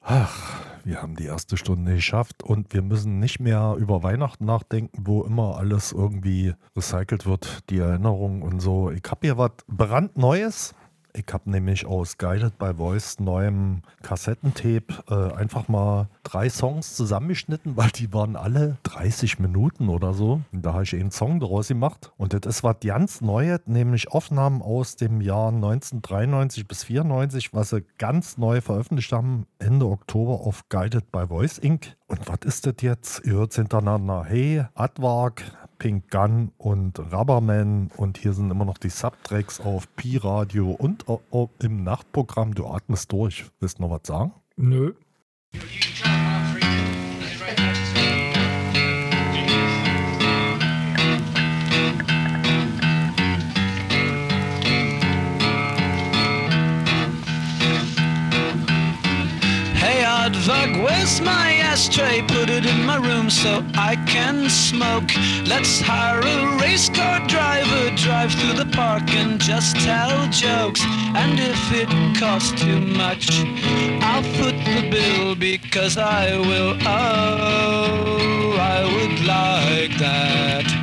Ach, wir haben die erste Stunde geschafft und wir müssen nicht mehr über Weihnachten nachdenken, wo immer alles irgendwie recycelt wird, die Erinnerungen und so. Ich habe hier was brandneues. Ich habe nämlich aus Guided by Voice neuem Kassettentape äh, einfach mal drei Songs zusammengeschnitten, weil die waren alle 30 Minuten oder so. Und da habe ich einen Song daraus gemacht. Und das ist was ganz Neues, nämlich Aufnahmen aus dem Jahr 1993 bis 94, was sie ganz neu veröffentlicht haben, Ende Oktober auf Guided by Voice Inc. Und was ist das jetzt? Ihr hört hintereinander. Hey, Advark, Pink Gun und Rubberman und hier sind immer noch die Subtracks auf Pi-Radio und im Nachtprogramm. Du atmest durch. Willst du noch was sagen? Nö. Aardvark, where's my ashtray? Put it in my room so I can smoke. Let's hire a race car driver, drive through the park and just tell jokes. And if it costs too much, I'll foot the bill because I will. Oh, I would like that.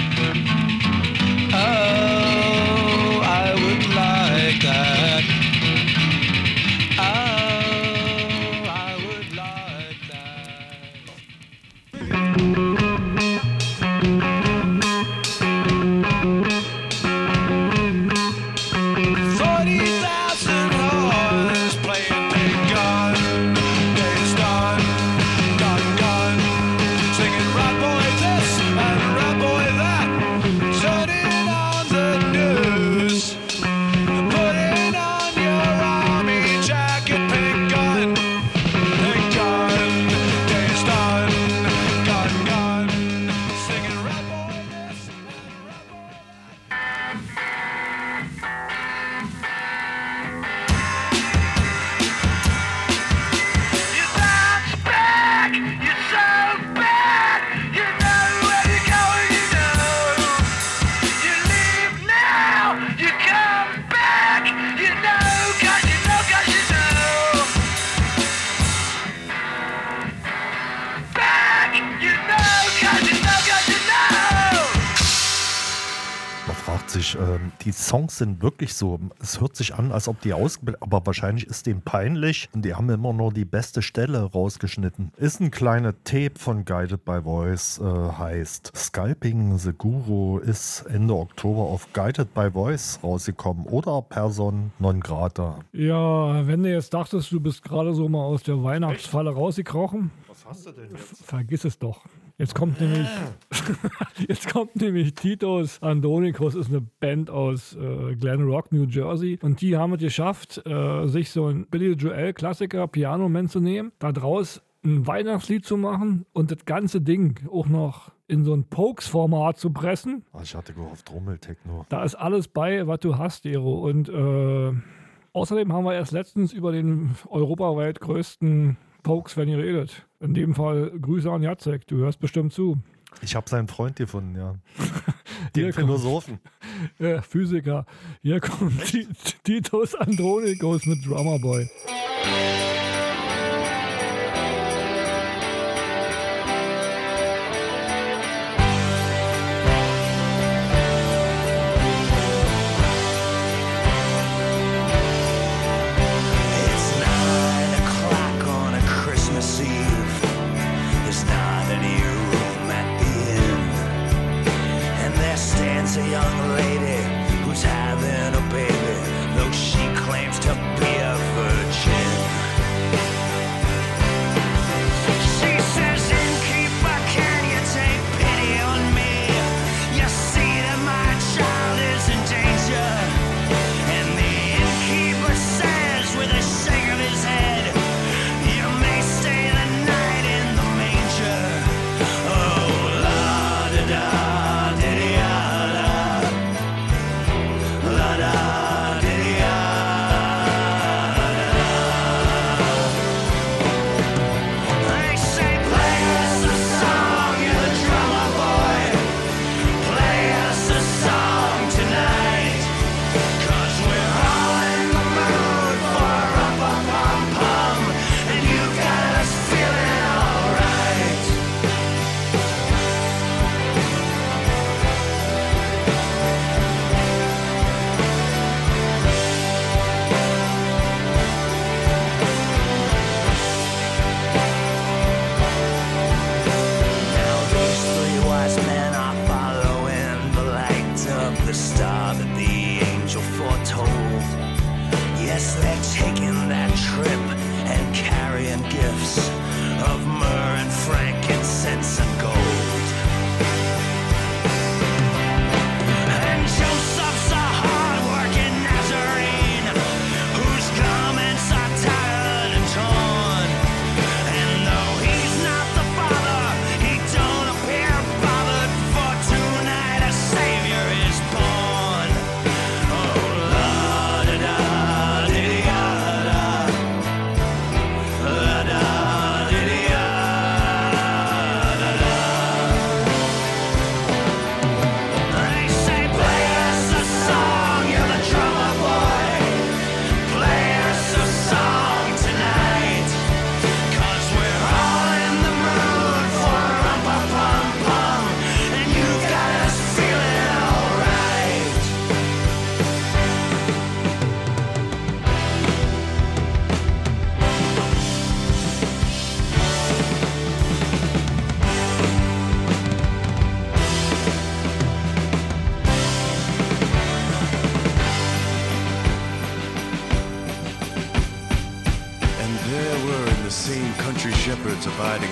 Sich, ähm, die Songs sind wirklich so, es hört sich an, als ob die ausgebildet, aber wahrscheinlich ist denen peinlich und die haben immer nur die beste Stelle rausgeschnitten. Ist ein kleiner Tape von Guided by Voice, äh, heißt Sculping the Guru, ist Ende Oktober auf Guided by Voice rausgekommen oder Person non grata. Ja, wenn du jetzt dachtest, du bist gerade so mal aus der Weihnachtsfalle rausgekrochen, Was hast du denn jetzt? vergiss es doch. Jetzt kommt nämlich, jetzt kommt nämlich Titos Andronikos, ist eine Band aus äh, Glen Rock, New Jersey. Und die haben es geschafft, äh, sich so ein Billy Joel Klassiker Piano Man zu nehmen, da draus ein Weihnachtslied zu machen und das ganze Ding auch noch in so ein Pokes-Format zu pressen. Ah, Ich hatte gehofft, Rummeltechno. Da ist alles bei, was du hast, Ero. Und äh, außerdem haben wir erst letztens über den europaweit größten Pokes, wenn ihr redet. In dem Fall Grüße an Jacek, du hörst bestimmt zu. Ich habe seinen Freund gefunden, ja. Den Philosophen. Äh, Physiker. Hier kommt Ti- Titus Andronikos mit Drummer Boy.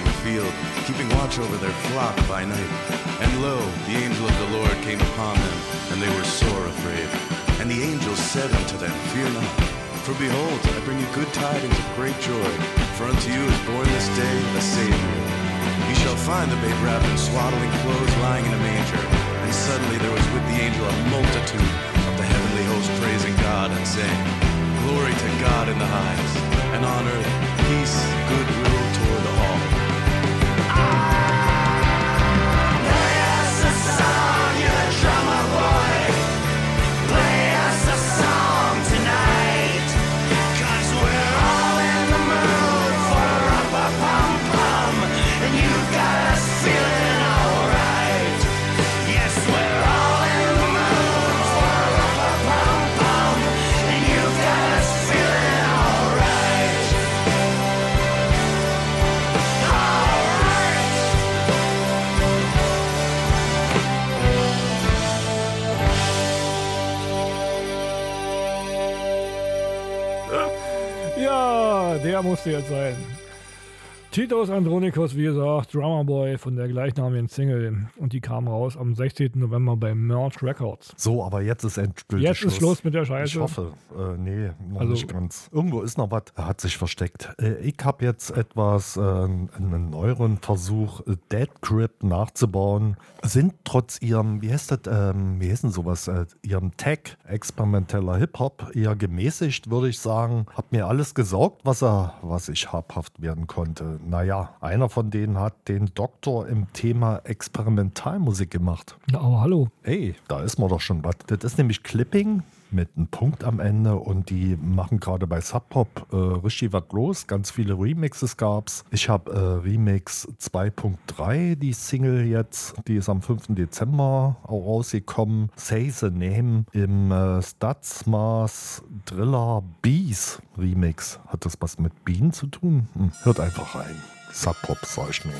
The field, keeping watch over their flock by night. And lo, the angel of the Lord came upon them, and they were sore afraid. And the angel said unto them, Fear not, for behold, I bring you good tidings of great joy. For unto you is born this day a Savior. You shall find the babe wrapped in swaddling clothes, lying in a manger. And suddenly there was with the angel a multitude of the heavenly host praising God and saying, Glory to God in the highest, and on earth peace, goodwill musste jetzt sein. Titus Andronikos, wie gesagt, Drummer Boy von der gleichnamigen Single. Und die kam raus am 16. November bei Merch Records. So, aber jetzt ist endgültig Jetzt ist Schluss mit der Scheiße. Ich hoffe. Äh, nee, noch Also- nicht ganz. Irgendwo ist noch was, hat sich versteckt. Äh, ich habe jetzt etwas, äh, einen neueren Versuch, äh, Dead Crypt nachzubauen. Sind trotz ihrem, wie heißt das, ähm, wie heißt denn sowas, äh, ihrem Tag, experimenteller Hip-Hop, eher gemäßigt, würde ich sagen. Hab mir alles gesaugt, was, er, was ich habhaft werden konnte. Naja, einer von denen hat den Doktor im Thema Experimentalmusik gemacht. Ja, aber hallo. Ey, da ist man doch schon was. Das ist nämlich Clipping mit einem Punkt am Ende und die machen gerade bei Sub Pop äh, richtig was los. Ganz viele Remixes gab's. Ich habe äh, Remix 2.3, die Single jetzt, die ist am 5. Dezember auch rausgekommen. Say the Name im äh, Stadsmaß Driller Bees Remix. Hat das was mit Bienen zu tun? Hm, hört einfach rein. Sub Pop sag ich nur.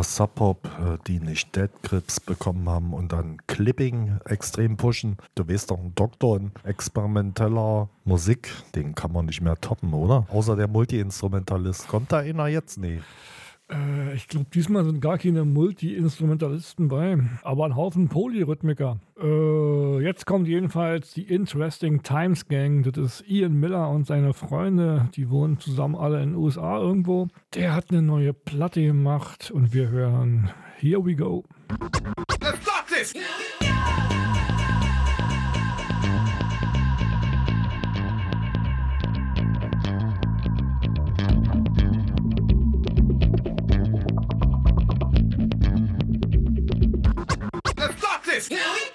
Der Sub Pop, äh, die nicht Dead Grips bekommen haben und dann Clipping extrem pushen. Du weißt doch, ein Doktor in experimenteller Musik, den kann man nicht mehr toppen, oder? Außer der Multi-Instrumentalist. Kommt da einer jetzt? Nee. Ich glaube, diesmal sind gar keine Multi-Instrumentalisten bei, aber ein Haufen Polyrhythmiker. Äh, jetzt kommt jedenfalls die Interesting Times Gang. Das ist Ian Miller und seine Freunde. Die wohnen zusammen alle in den USA irgendwo. Der hat eine neue Platte gemacht und wir hören Here We Go. Let's start this! Let's start It's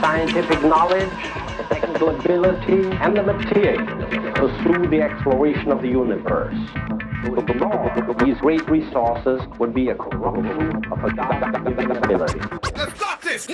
scientific knowledge, the technical ability, and the material to pursue the exploration of the universe. To these great resources would be a corruption of a godly ability. Let's start this!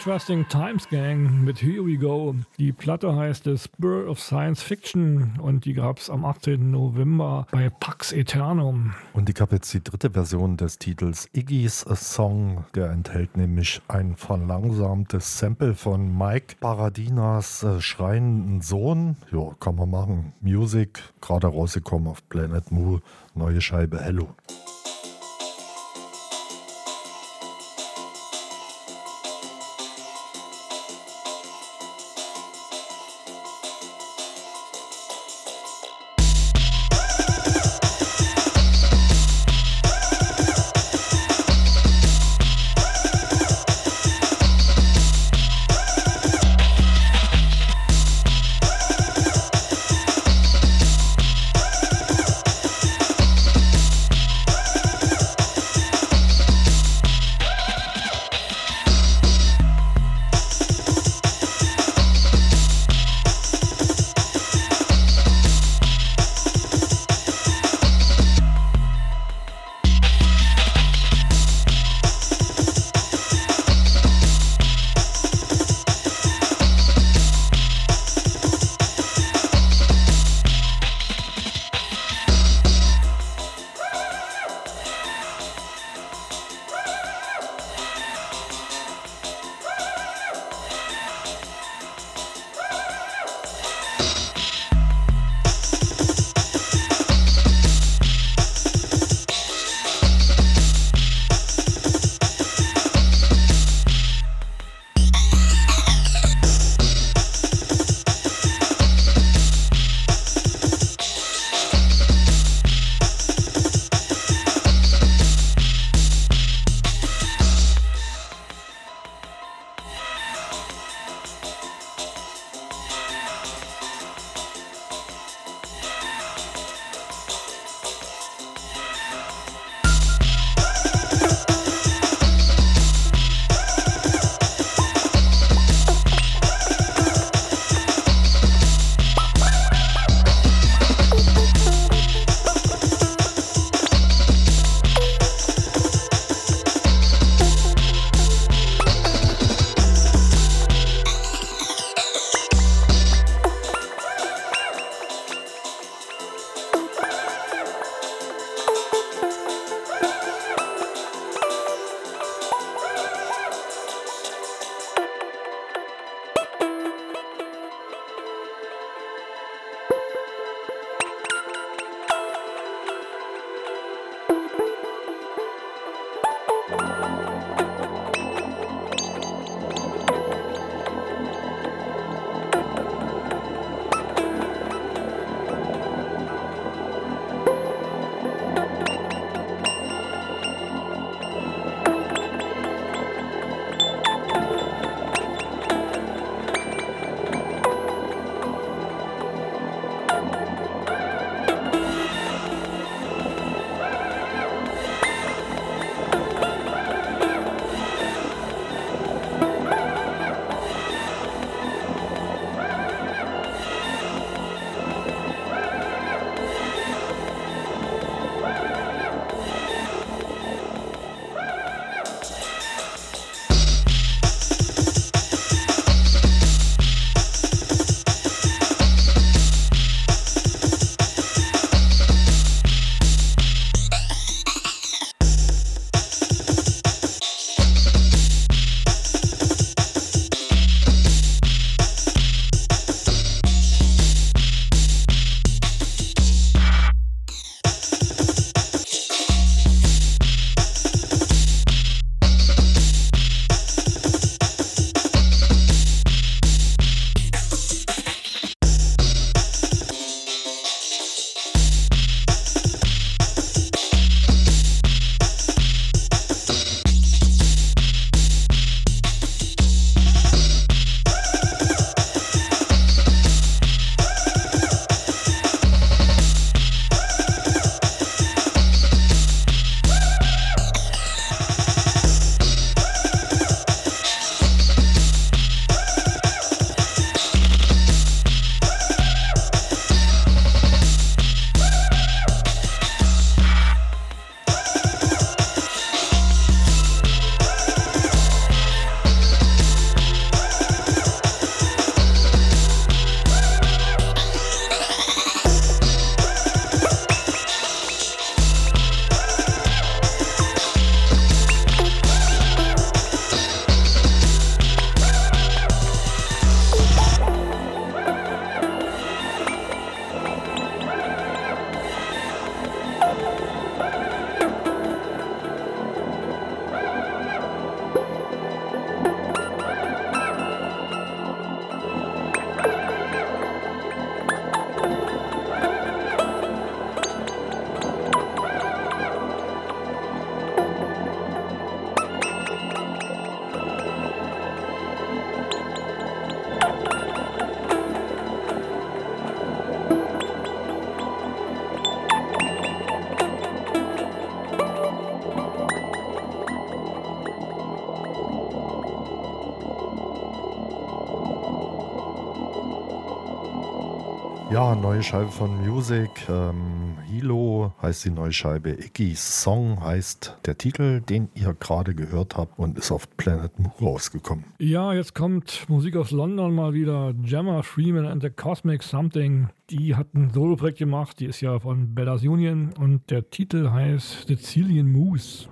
Interesting Times Gang mit Here We Go. Die Platte heißt The Spirit of Science Fiction und die gab es am 18. November bei Pax Eternum. Und ich habe jetzt die dritte Version des Titels Iggy's Song. Der enthält nämlich ein verlangsamtes Sample von Mike Paradinas äh, schreienden Sohn. Ja, kann man machen. Music, gerade rausgekommen auf Planet Moo. Neue Scheibe Hello. neue Scheibe von Music. Ähm, Hilo heißt die neue Scheibe. Iggy's Song heißt der Titel, den ihr gerade gehört habt und ist auf Planet Moo rausgekommen. Ja, jetzt kommt Musik aus London mal wieder. Gemma Freeman and the Cosmic Something. Die hat ein Solo-Projekt gemacht. Die ist ja von Bellas Union und der Titel heißt Sicilian Moose.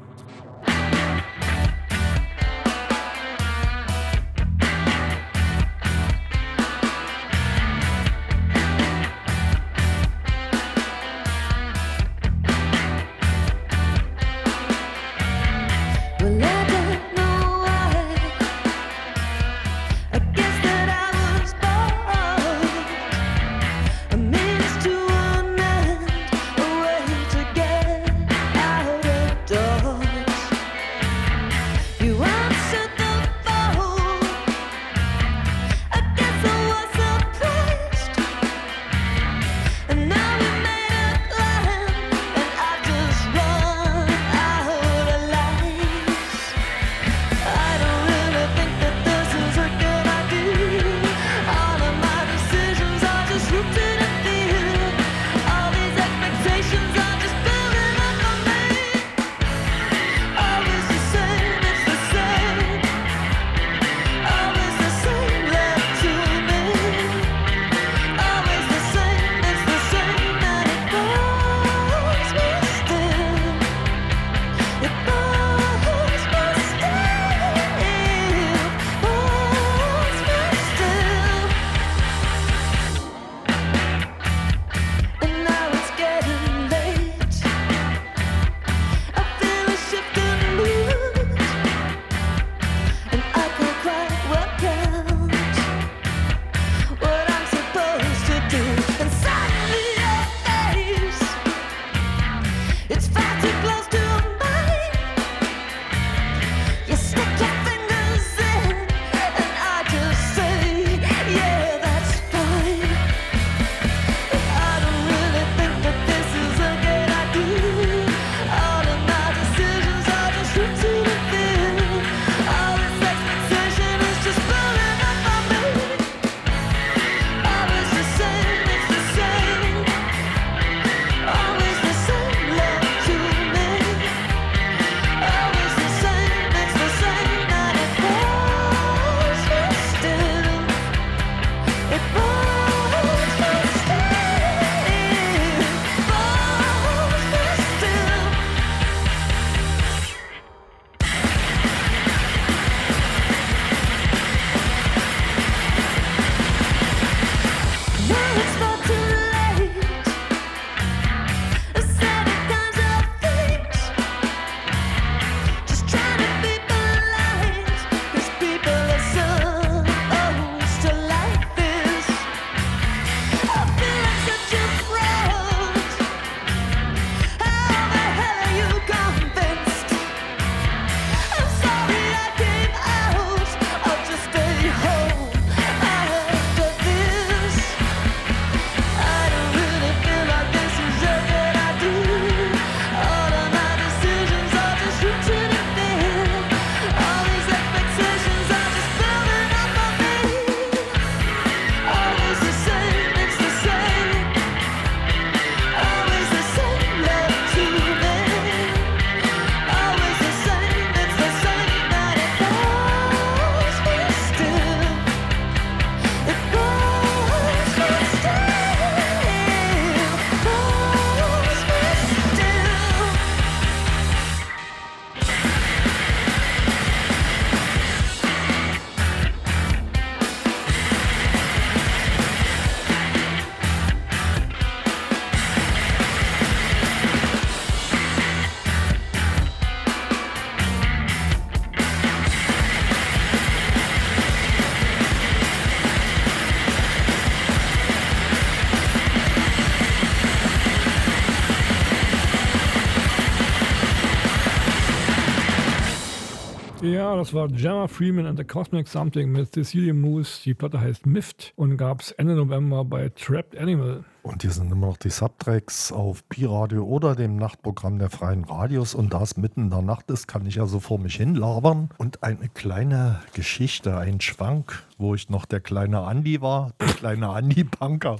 Das war Gemma Freeman and the Cosmic Something mit Cecilia Moose. Die Platte heißt Mift und gab es Ende November bei Trapped Animal. Und hier sind immer noch die Subtracks auf Pi-Radio oder dem Nachtprogramm der Freien Radios. Und da es mitten in der Nacht ist, kann ich ja so vor mich hin labern. Und eine kleine Geschichte, ein Schwank, wo ich noch der kleine Andi war, der kleine Andi Banker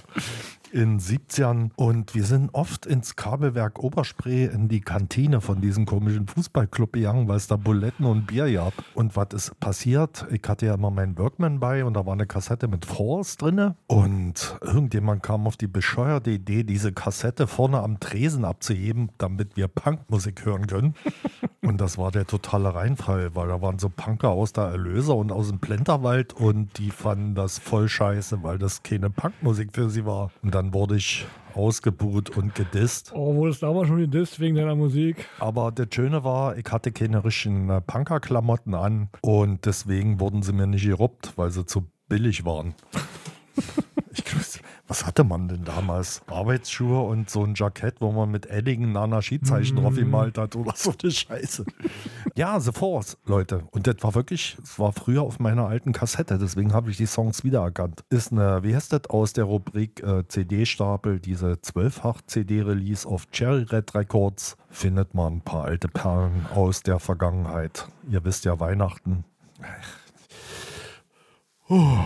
in 70ern und wir sind oft ins Kabelwerk Oberspree in die Kantine von diesem komischen Fußballclub gegangen, weil es da Buletten und Bier gab. Und was ist passiert? Ich hatte ja immer meinen Workman bei und da war eine Kassette mit Force drinne und irgendjemand kam auf die bescheuerte Idee, diese Kassette vorne am Tresen abzuheben, damit wir Punkmusik hören können. Und das war der totale Reinfall, weil da waren so Punker aus der Erlöser und aus dem Plenterwald und die fanden das voll scheiße, weil das keine Punkmusik für sie war. Und dann wurde ich ausgebuht und gedisst. Oh, wurde es damals schon gedisst wegen deiner Musik? Aber das Schöne war, ich hatte keine richtigen äh, Punker-Klamotten an und deswegen wurden sie mir nicht geruppt, weil sie zu billig waren. ich was hatte man denn damals? Arbeitsschuhe und so ein Jackett, wo man mit Edding Nana Skizeichen drauf gemalt hat oder so eine Scheiße. Ja, The Force, Leute. Und das war wirklich, es war früher auf meiner alten Kassette, deswegen habe ich die Songs wiedererkannt. Ist eine, wie heißt das, aus der Rubrik äh, CD-Stapel, diese 12-Fach-CD-Release auf Cherry Red Records, findet man ein paar alte Perlen aus der Vergangenheit. Ihr wisst ja, Weihnachten. Puh.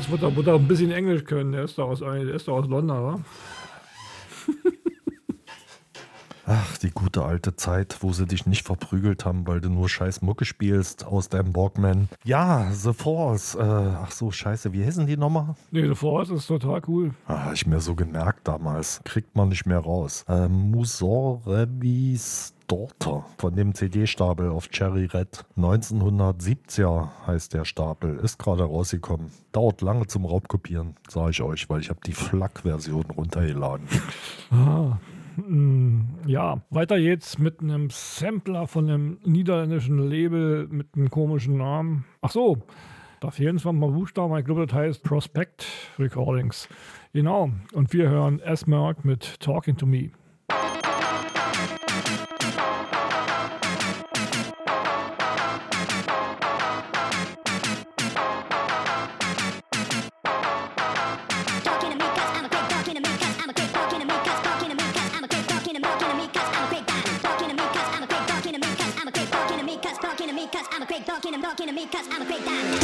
Smith wird da ein bisschen Englisch können. Der ist doch aus, der ist doch aus London, oder? Ach, die gute alte Zeit, wo sie dich nicht verprügelt haben, weil du nur scheiß Mucke spielst aus deinem Walkman. Ja, The Force. Äh, ach so, scheiße, wie heißen die nochmal? Nee, The Force ist total cool. Ah, ich mir so gemerkt damals. Kriegt man nicht mehr raus. Äh, Musorevis Daughter von dem CD-Stapel auf Cherry Red. 1970er heißt der Stapel. Ist gerade rausgekommen. Dauert lange zum Raubkopieren, sage ich euch, weil ich habe die FLAC-Version runtergeladen. Ah, mm, ja, weiter geht's mit einem Sampler von einem niederländischen Label mit einem komischen Namen. Ach so, da fehlen zwar mal Buchstaben, aber ich glaube, das heißt Prospect Recordings. Genau, und wir hören S-Merck mit Talking to Me. talking, I'm knocking, I make I'm a great guy.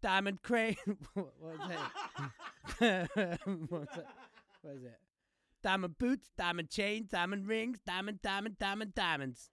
Diamond boots, diamond crane. what was that? what was that? What is it? Diamond boots, diamond chains, diamond rings, diamond, diamond, diamond, diamonds.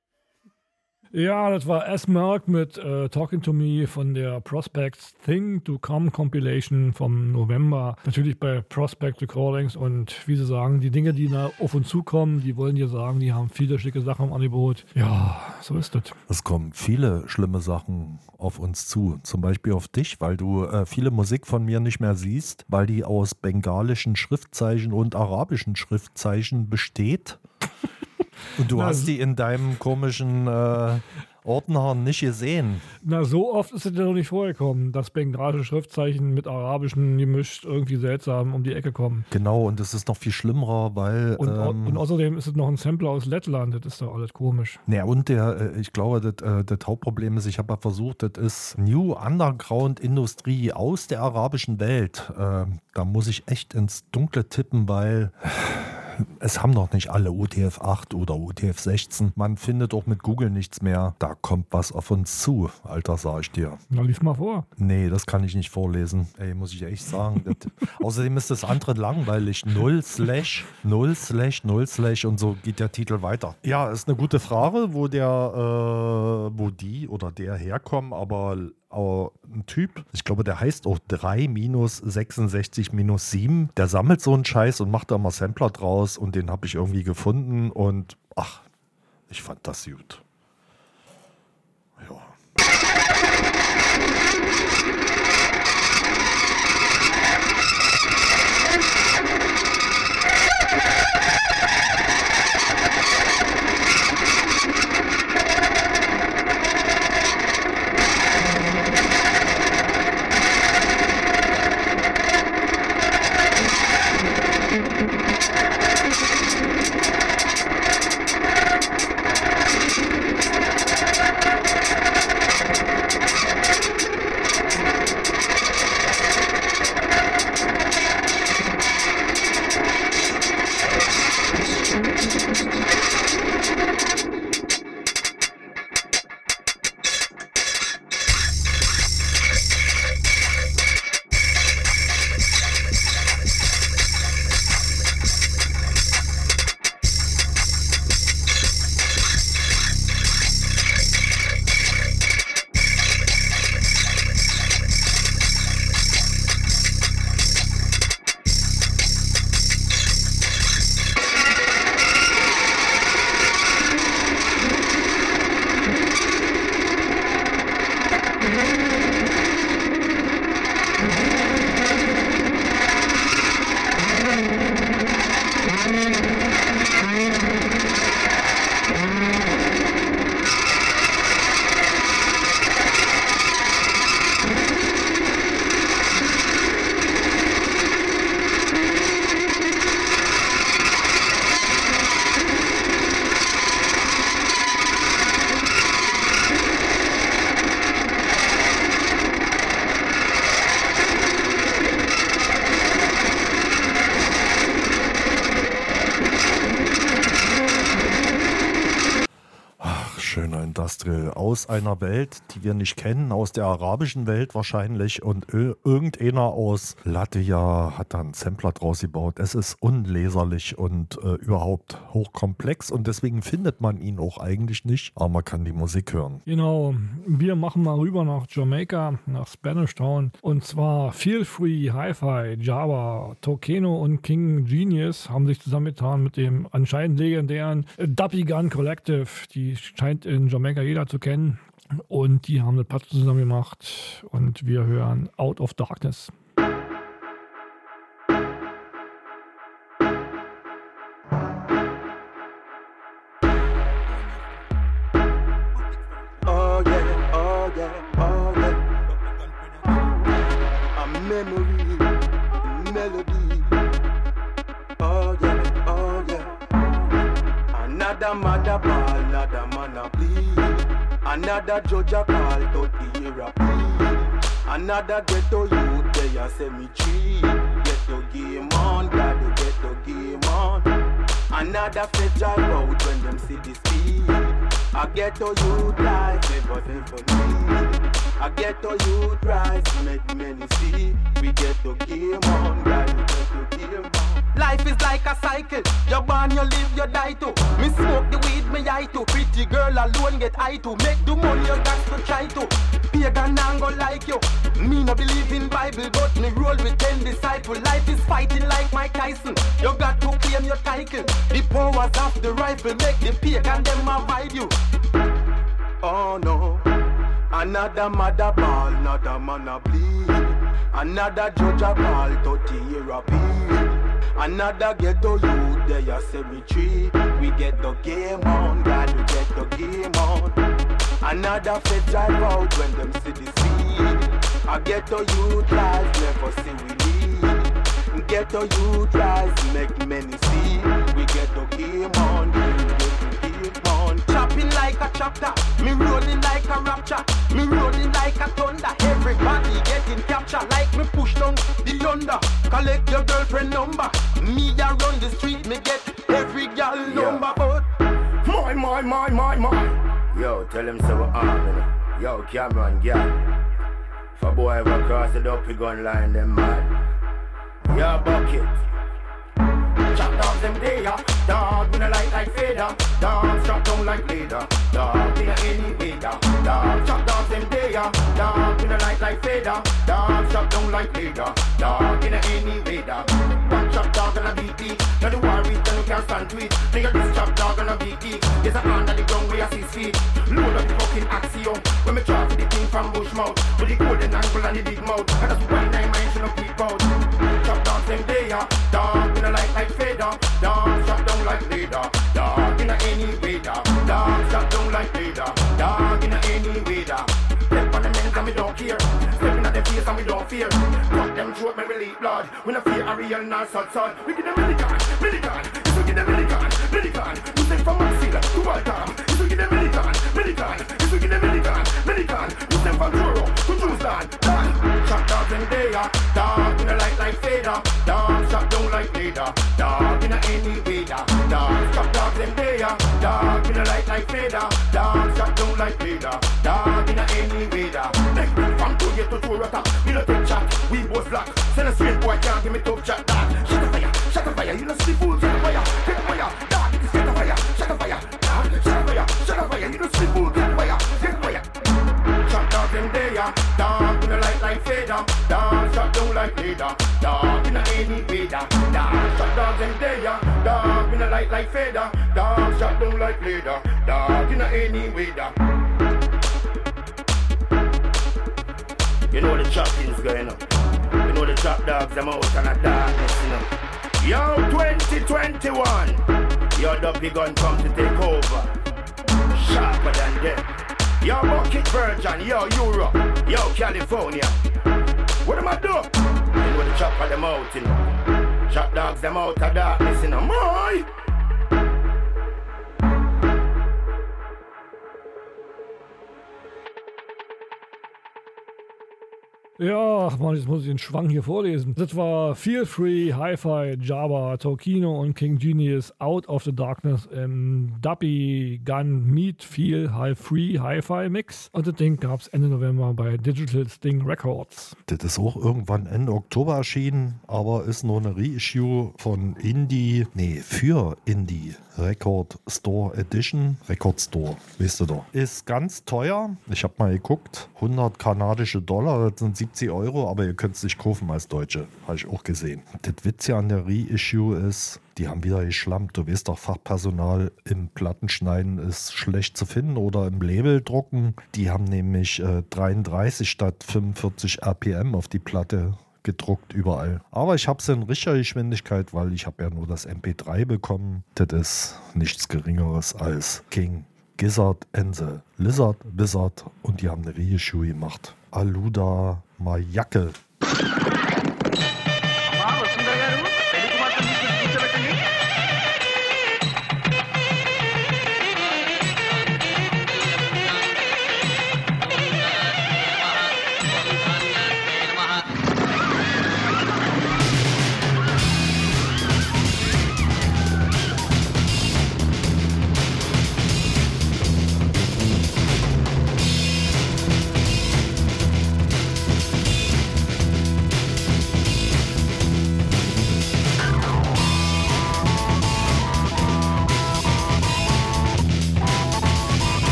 Ja, das war S-Mark mit äh, Talking to Me von der Prospects Thing to Come Compilation vom November. Natürlich bei Prospect Recordings und wie sie sagen, die Dinge, die da auf uns zukommen, die wollen dir sagen, die haben viele schicke Sachen im Angebot. Ja, so ist das. Es kommen viele schlimme Sachen auf uns zu. Zum Beispiel auf dich, weil du äh, viele Musik von mir nicht mehr siehst, weil die aus bengalischen Schriftzeichen und arabischen Schriftzeichen besteht. Und du Na, hast die in deinem komischen äh, Ordner nicht gesehen. Na, so oft ist es ja noch nicht vorgekommen, dass bengalische Schriftzeichen mit arabischen gemischt irgendwie seltsam um die Ecke kommen. Genau, und es ist noch viel schlimmer, weil. Und, ähm, und außerdem ist es noch ein Sampler aus Lettland, das ist doch alles komisch. Ja, und der, äh, ich glaube, das, äh, das Hauptproblem ist, ich habe ja versucht, das ist New Underground Industrie aus der arabischen Welt. Ähm, Da muss ich echt ins Dunkle tippen, weil es haben noch nicht alle UTF 8 oder UTF 16. Man findet auch mit Google nichts mehr. Da kommt was auf uns zu, Alter, sag ich dir. Na, lies mal vor. Nee, das kann ich nicht vorlesen. Ey, muss ich echt sagen. Das, außerdem ist das andere langweilig. Null slash, null slash, null slash und so geht der Titel weiter. Ja, ist eine gute Frage, wo der, äh, wo die oder der herkommen, aber ein Typ, ich glaube, der heißt auch 3 minus 66 minus 7, der sammelt so einen Scheiß und macht da mal Sampler draus und den habe ich irgendwie gefunden und ach, ich fand das gut. Einer Welt, die wir nicht kennen, aus der arabischen Welt wahrscheinlich. Und irgendeiner aus Latvia hat da einen Sampler draus gebaut. Es ist unleserlich und äh, überhaupt hochkomplex. Und deswegen findet man ihn auch eigentlich nicht. Aber man kann die Musik hören. Genau, wir machen mal rüber nach Jamaika, nach Spanish Town. Und zwar Feel Free, Hi-Fi, Java, Tokeno und King Genius haben sich zusammengetan mit dem anscheinend legendären Duppy Gun Collective. Die scheint in Jamaika jeder zu kennen. Und die haben eine Platte zusammen gemacht. Und wir hören Out of Darkness. Another judge a call to the therapy. Another ghetto youth they a cemetery. Get your game on, gotta get your game on. Another federal road when them see the speed. I get to youth life, never never me. I get to youth rise, make many see. We get to game on, we get to game on. Life is like a cycle. You born, you live, you die too. Me smoke the weed, me eye too. Pretty girl alone get eye too. Make the money you got to try to. Pagan and go like you. Me no believe in Bible, but me roll with ten disciples. Life is fighting like Mike Tyson. You got to claim your title. The powers of the rifle make the pagan them avoid you. Oh no. Another mother ball, another man a bleed. Another judge a call 30 year appeal. Another ghetto youth there a cemetery. We get the game on, God, we get the game on. Another fit drive out when them see the. I get the youth life, never see we leave. Get the youth rise, make many see. We get the game on, we get the game on. Chopping like a chopper, me rolling like a rapture, me rolling like a thunder. Everybody getting captured like me push down the yonder. Collect your girlfriend number. Me a run the street, me get every gal number. But My, my, my, my, my. Yo, tell him so we're know. Yo, Cameron, girl. If a boy ever cross the dopey gun line, them mad. Yo, bucket. Chop down them day, yeah. Dog, in a light like fader. Dog, strap down like leader. Dog, in a any way. Dog, chop down them day. Dog, in a light like fader. Dog, strap down like leader. Dog, in a any way. One chop dog and a BT. Now the war with them can't stand to it. Nigga, this chop dog and a BT. There's a hand on the ground where I see feet. Load up the fucking axio. When me for the thing from Bushmouth. With the golden angle and the big mouth. And that's why nine minds should not peep out. Chop down them day. Dog, in a light like fader. Dog, shot down like leader. In a any da. Dog, shot down like leader. Dog, in a any da. Step on the men's and we don't care. Stepping at the face and we don't fear. Cut them throat, me release blood. We no fear a real nor sud sud. We give them milligan, milligan. This we give them milligan, milligan. We send from Maxilla to Waltham. This we give them milligan, milligan. This we give them milligan, milligan. We send from Truro to Jerusalem. Shot dogs in there. Dog, in a light like fader. Like fader. Dog, shot down like leader. Dog, in a any way, da. Next, from two year to two rata. We no take chat. We both black. Send a straight boy can't give me tough chat. Dog, shut the fire, shut the fire. You know see fools, shut the fire, get fire. Dog, it is get the fire, shut the fire. Dog, shut the fire, shut the fire. You know see fools, the fire, get fire. Shot dog them there, dog in a light like fader, dog shot down like leader, dog in a any fader, dog shot dog them there, dog in a light like fader, dog like leader, dog in any wader. You know the chopping's going up. You know the chop dogs them out and a darkness, you know. Yo, 2021, your dopey gun come to take over. Sharper than death. Yo, Bucket Virgin, yo, Europe, yo, California. What am I do? You know the chop of them out, you know. Chop dogs them out of darkness, you know. My! Ja, ach Mann, jetzt muss ich den Schwang hier vorlesen. Das war Feel Free, Hi-Fi, Java, Tokino und King Genius, Out of the Darkness im Duppy Gun Meet Feel High Free Hi-Fi Mix. Und das Ding gab es Ende November bei Digital Sting Records. Das ist auch irgendwann Ende Oktober erschienen, aber ist nur eine Reissue von Indie, nee, für Indie Record Store Edition. Record Store, weißt du doch. Ist ganz teuer. Ich habe mal geguckt. 100 kanadische Dollar, das sind 70 Euro, aber ihr könnt es nicht kaufen als Deutsche. Habe ich auch gesehen. Das Witz ja an der Reissue ist, die haben wieder geschlampt. Du weißt doch, Fachpersonal im Plattenschneiden ist schlecht zu finden oder im Label drucken. Die haben nämlich äh, 33 statt 45 RPM auf die Platte gedruckt überall. Aber ich habe es in richtiger Geschwindigkeit, weil ich habe ja nur das MP3 bekommen. Das ist nichts Geringeres als King Gizzard Ense, Lizard Blizzard und die haben eine Reissue gemacht. Aluda Mayake.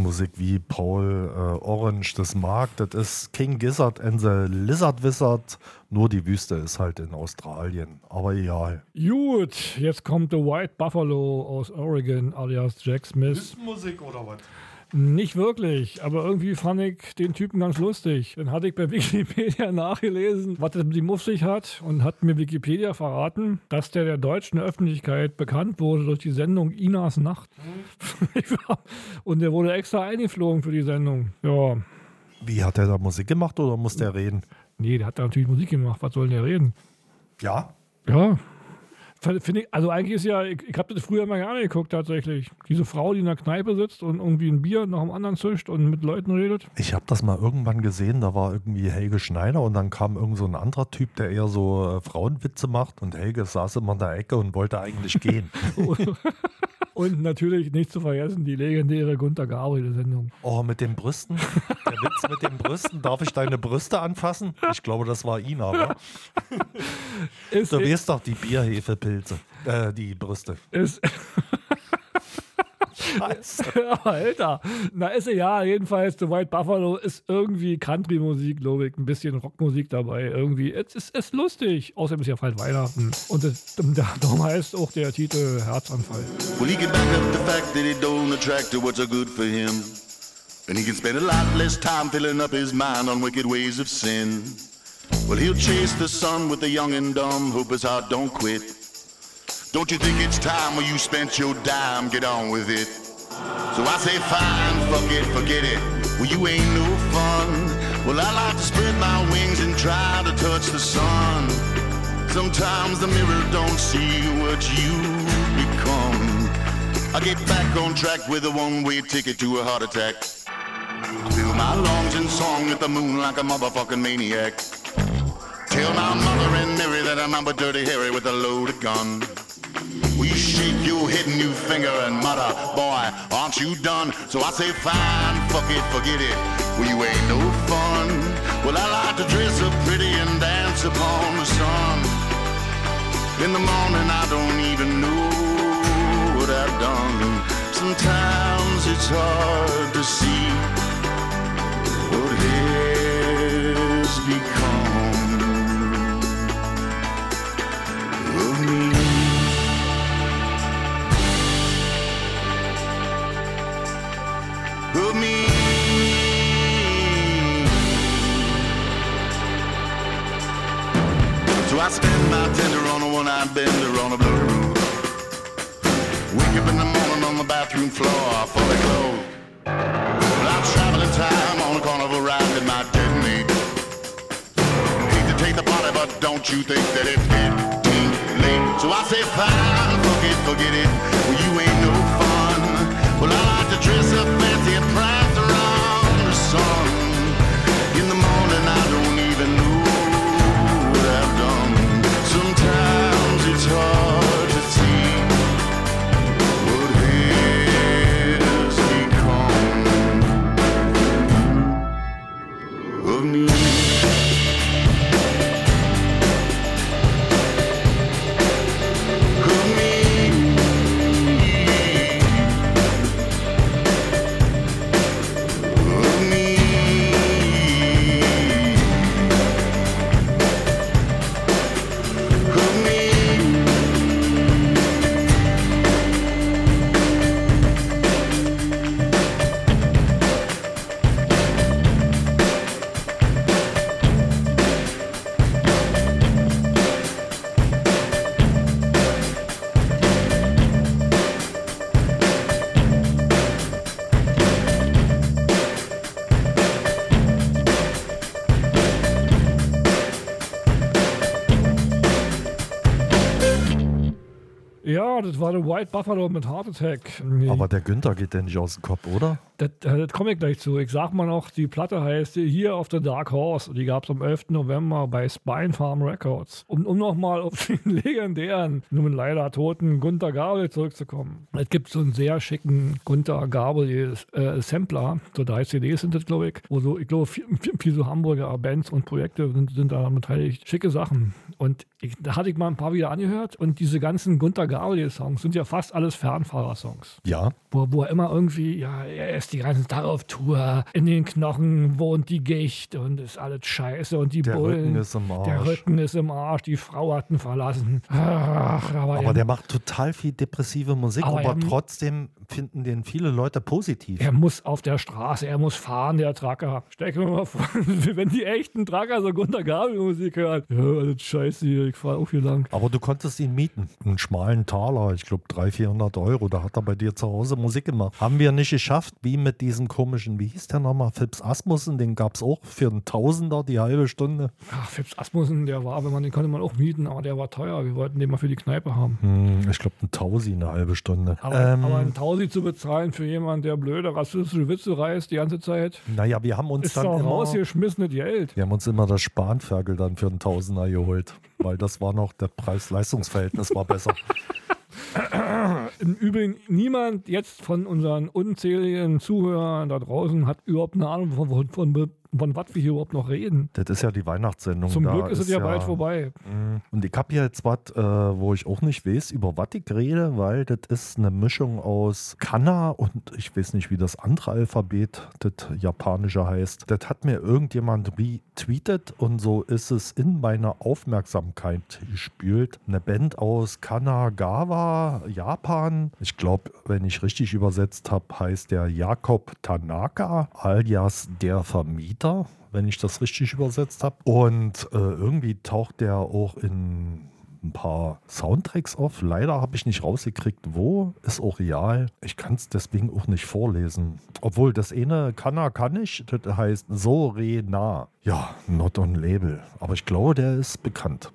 Wüstenmusik wie Paul äh, Orange das mag. Das ist King Gizzard and the Lizard Wizard. Nur die Wüste ist halt in Australien. Aber egal. Gut, jetzt kommt The White Buffalo aus Oregon, alias Jack Smith. Wüstenmusik oder was? Nicht wirklich, aber irgendwie fand ich den Typen ganz lustig. Dann hatte ich bei Wikipedia nachgelesen, was das mit ihm auf sich hat und hat mir Wikipedia verraten, dass der der deutschen Öffentlichkeit bekannt wurde durch die Sendung Inas Nacht. und der wurde extra eingeflogen für die Sendung. Ja. Wie hat er da Musik gemacht oder muss der reden? Nee, der hat da natürlich Musik gemacht. Was soll denn der reden? Ja? Ja. Ich, also eigentlich ist ja, ich, ich habe das früher mal gerne geguckt tatsächlich. Diese Frau, die in der Kneipe sitzt und irgendwie ein Bier nach dem anderen zischt und mit Leuten redet. Ich habe das mal irgendwann gesehen, da war irgendwie Helge Schneider und dann kam irgend so ein anderer Typ, der eher so äh, Frauenwitze macht und Helge saß immer in der Ecke und wollte eigentlich gehen. Und natürlich nicht zu vergessen die legendäre Gunter Gabriel-Sendung. Oh, mit den Brüsten? Der Witz mit den Brüsten? Darf ich deine Brüste anfassen? Ich glaube, das war ihn aber. Du weißt doch, die Bierhefepilze. Äh, die Brüste. ist, Alter, na ist ja jedenfalls The White Buffalo ist irgendwie Country-Musik, glaube ich, ein bisschen Rockmusik dabei. Irgendwie, es ist, ist lustig. Außerdem ist ja bald Weihnachten. Und das, darum heißt auch der Titel Herzanfall. Well, he can back up the fact that it don't attract to what's a good for him. And he can spend a lot less time filling up his mind on wicked ways of sin. Well, he'll chase the sun with the young and dumb, hope his heart don't quit. Don't you think it's time when you spent your dime, get on with it? So I say, fine, fuck it, forget it. Well, you ain't no fun. Well, I like to spread my wings and try to touch the sun. Sometimes the mirror don't see what you become. I get back on track with a one-way ticket to a heart attack. Fill my lungs in song at the moon like a motherfucking maniac. Tell my mother and Mary that I'm a dirty Harry with a loaded gun. Will you shake your head and you finger and mutter, boy, aren't you done? So I say, fine, fuck it, forget it. Well, you ain't no fun. Well, I like to dress up pretty and dance upon the sun. In the morning, I don't even know what I've done. Sometimes it's hard to see I spend my tender on a one-eyed bender on a blue room. Wake up in the morning on the bathroom floor, fully clothed. Well, I'm traveling time on a carnival ride that might detonate. Hate to take the party, but don't you think that it's getting late? So I say, fine, it, forget it. Well, you ain't no fun. Well, I like to dress up fancy and prance of me. Ja, das war der White Buffalo mit Heart Attack. Aber der Günther geht ja nicht aus dem Kopf, oder? Das, äh, das komme ich gleich zu. Ich sag mal noch, die Platte heißt hier auf The Dark Horse. Die gab es am 11. November bei Spine Farm Records. Um, um nochmal auf den legendären, nun leider toten Gunther Gabel zurückzukommen. Es gibt so einen sehr schicken Gunther Gabel äh, Sampler. So drei CDs sind das, glaube ich. Wo so, ich glaube, vier, vier, so Hamburger Bands und Projekte sind, sind daran beteiligt. Schicke Sachen. Und ich, da hatte ich mal ein paar wieder angehört und diese ganzen Gunther BMW-Songs sind ja fast alles Fernfahrer-Songs. Ja. Wo, wo er immer irgendwie, ja, er ist die ganze Tag auf Tour, in den Knochen wohnt die Gicht und ist alles scheiße und die Der Bullen. Rücken ist im Arsch. Der Rücken ist im Arsch, die Frau hat ihn verlassen. Ach, aber, Aber er, der macht total viel depressive Musik, Aber aber, er- trotzdem finden den viele Leute positiv. er muss auf der Straße, er muss fahren, der Tracker. Stell dir mal vor, wenn die echten Tracker so Gunter Gabel-Musik hören. Ja, alles scheiße hier, ich fahre auch hier lang. Aber du konntest ihn mieten. Einen schmalen Taler, ich glaube 300, 400 Euro. Da hat er bei dir zu Hause Musik gemacht. Haben wir nicht geschafft, wie mit diesem komischen, wie hieß der nochmal, Phipps Asmussen, den gab es auch für einen Tausender die halbe Stunde. Ach, Phipps Asmussen, der war, wenn man den konnte man auch mieten, aber der war teuer. Wir wollten den mal für die Kneipe haben. Hm, ich glaube ein Tausi eine halbe Stunde. Aber, ähm, aber ein Tausi zu bezahlen für jemanden, der blöde rassistische Witze reißt die ganze Zeit, naja, wir haben uns ist dann doch immer, rausgeschmissenes Geld. wir haben uns immer das Spanferkel dann für einen Tausender geholt, weil das war noch, der Preis-Leistungs-Verhältnis war besser. Im Übrigen, niemand jetzt von unseren unzähligen Zuhörern da draußen hat überhaupt eine Ahnung, von, von, von, von was wir hier überhaupt noch reden. Das ist ja die Weihnachtssendung. Zum da Glück ist es ja bald vorbei. Mm. Und ich habe jetzt was, äh, wo ich auch nicht weiß, über was ich rede, weil das ist eine Mischung aus Kana und ich weiß nicht, wie das andere Alphabet, das japanische heißt. Das hat mir irgendjemand retweetet und so ist es in meine Aufmerksamkeit gespült. Eine Band aus Kanagawa, Japan. Ich glaube, wenn ich richtig übersetzt habe, heißt der Jakob Tanaka alias der Vermieter wenn ich das richtig übersetzt habe. Und äh, irgendwie taucht der auch in ein paar Soundtracks auf. Leider habe ich nicht rausgekriegt, wo. Ist auch real. Ich kann es deswegen auch nicht vorlesen. Obwohl das eine Kanna kann ich. Das heißt So Re Na. Ja, not on Label. Aber ich glaube, der ist bekannt.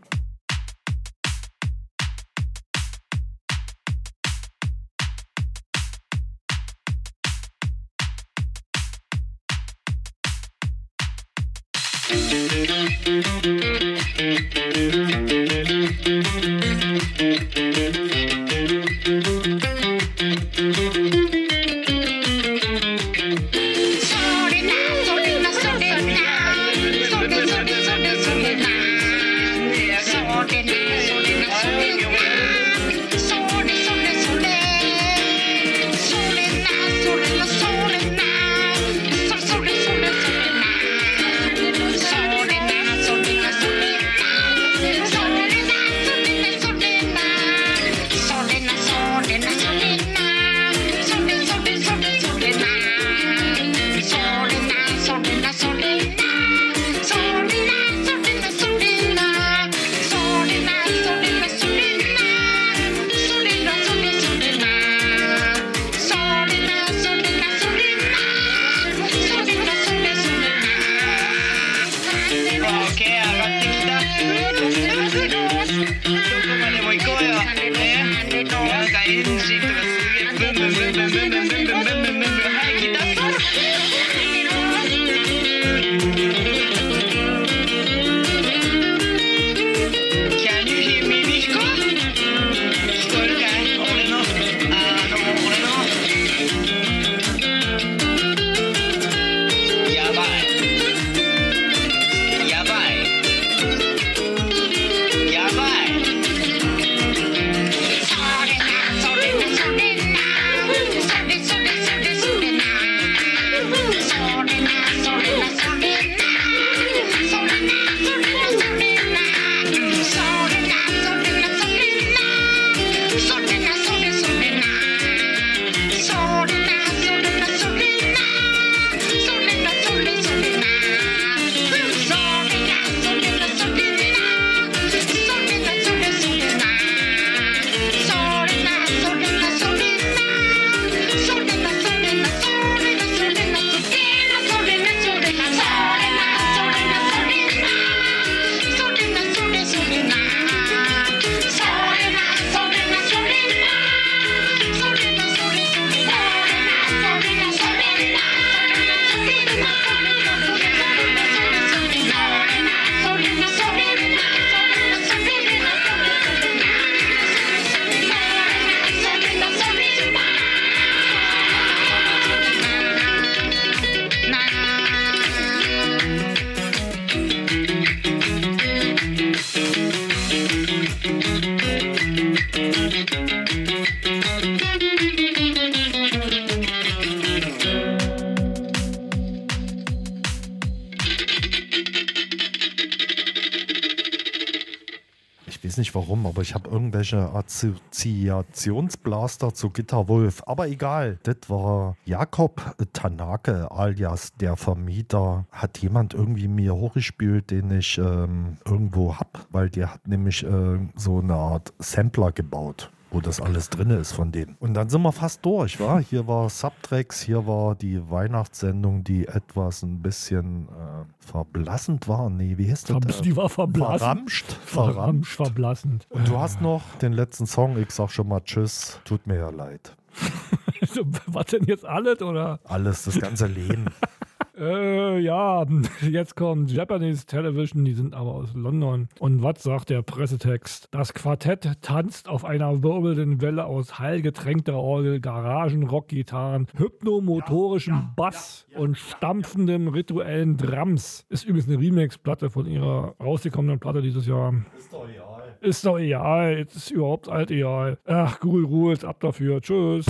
Irgendwelche Assoziationsblaster zu Gitter Wolf. Aber egal, das war Jakob Tanake alias der Vermieter. Hat jemand irgendwie mir hochgespielt, den ich ähm, irgendwo hab, weil der hat nämlich äh, so eine Art Sampler gebaut wo das alles drin ist von dem. Und dann sind wir fast durch, wa? Hier war Subtracks, hier war die Weihnachtssendung, die etwas ein bisschen äh, verblassend war. Nee, wie hieß das? Ver- Die war verblassend. Verramscht. Verramscht, verblassend. Und du hast noch den letzten Song, ich sag schon mal Tschüss, tut mir ja leid. Was denn jetzt alles, oder? Alles, das ganze Leben. Äh, ja, jetzt kommt Japanese Television, die sind aber aus London. Und was sagt der Pressetext? Das Quartett tanzt auf einer wirbelnden Welle aus heilgetränkter Orgel, Garagen-Rock-Gitarren, hypnomotorischem Bass und stampfendem rituellen Drums. Ist übrigens eine Remix-Platte von ihrer rausgekommenen Platte dieses Jahr. Ist doch egal. Ist doch egal, jetzt ist überhaupt alt egal. Ach, Google Rules, ab dafür. Tschüss.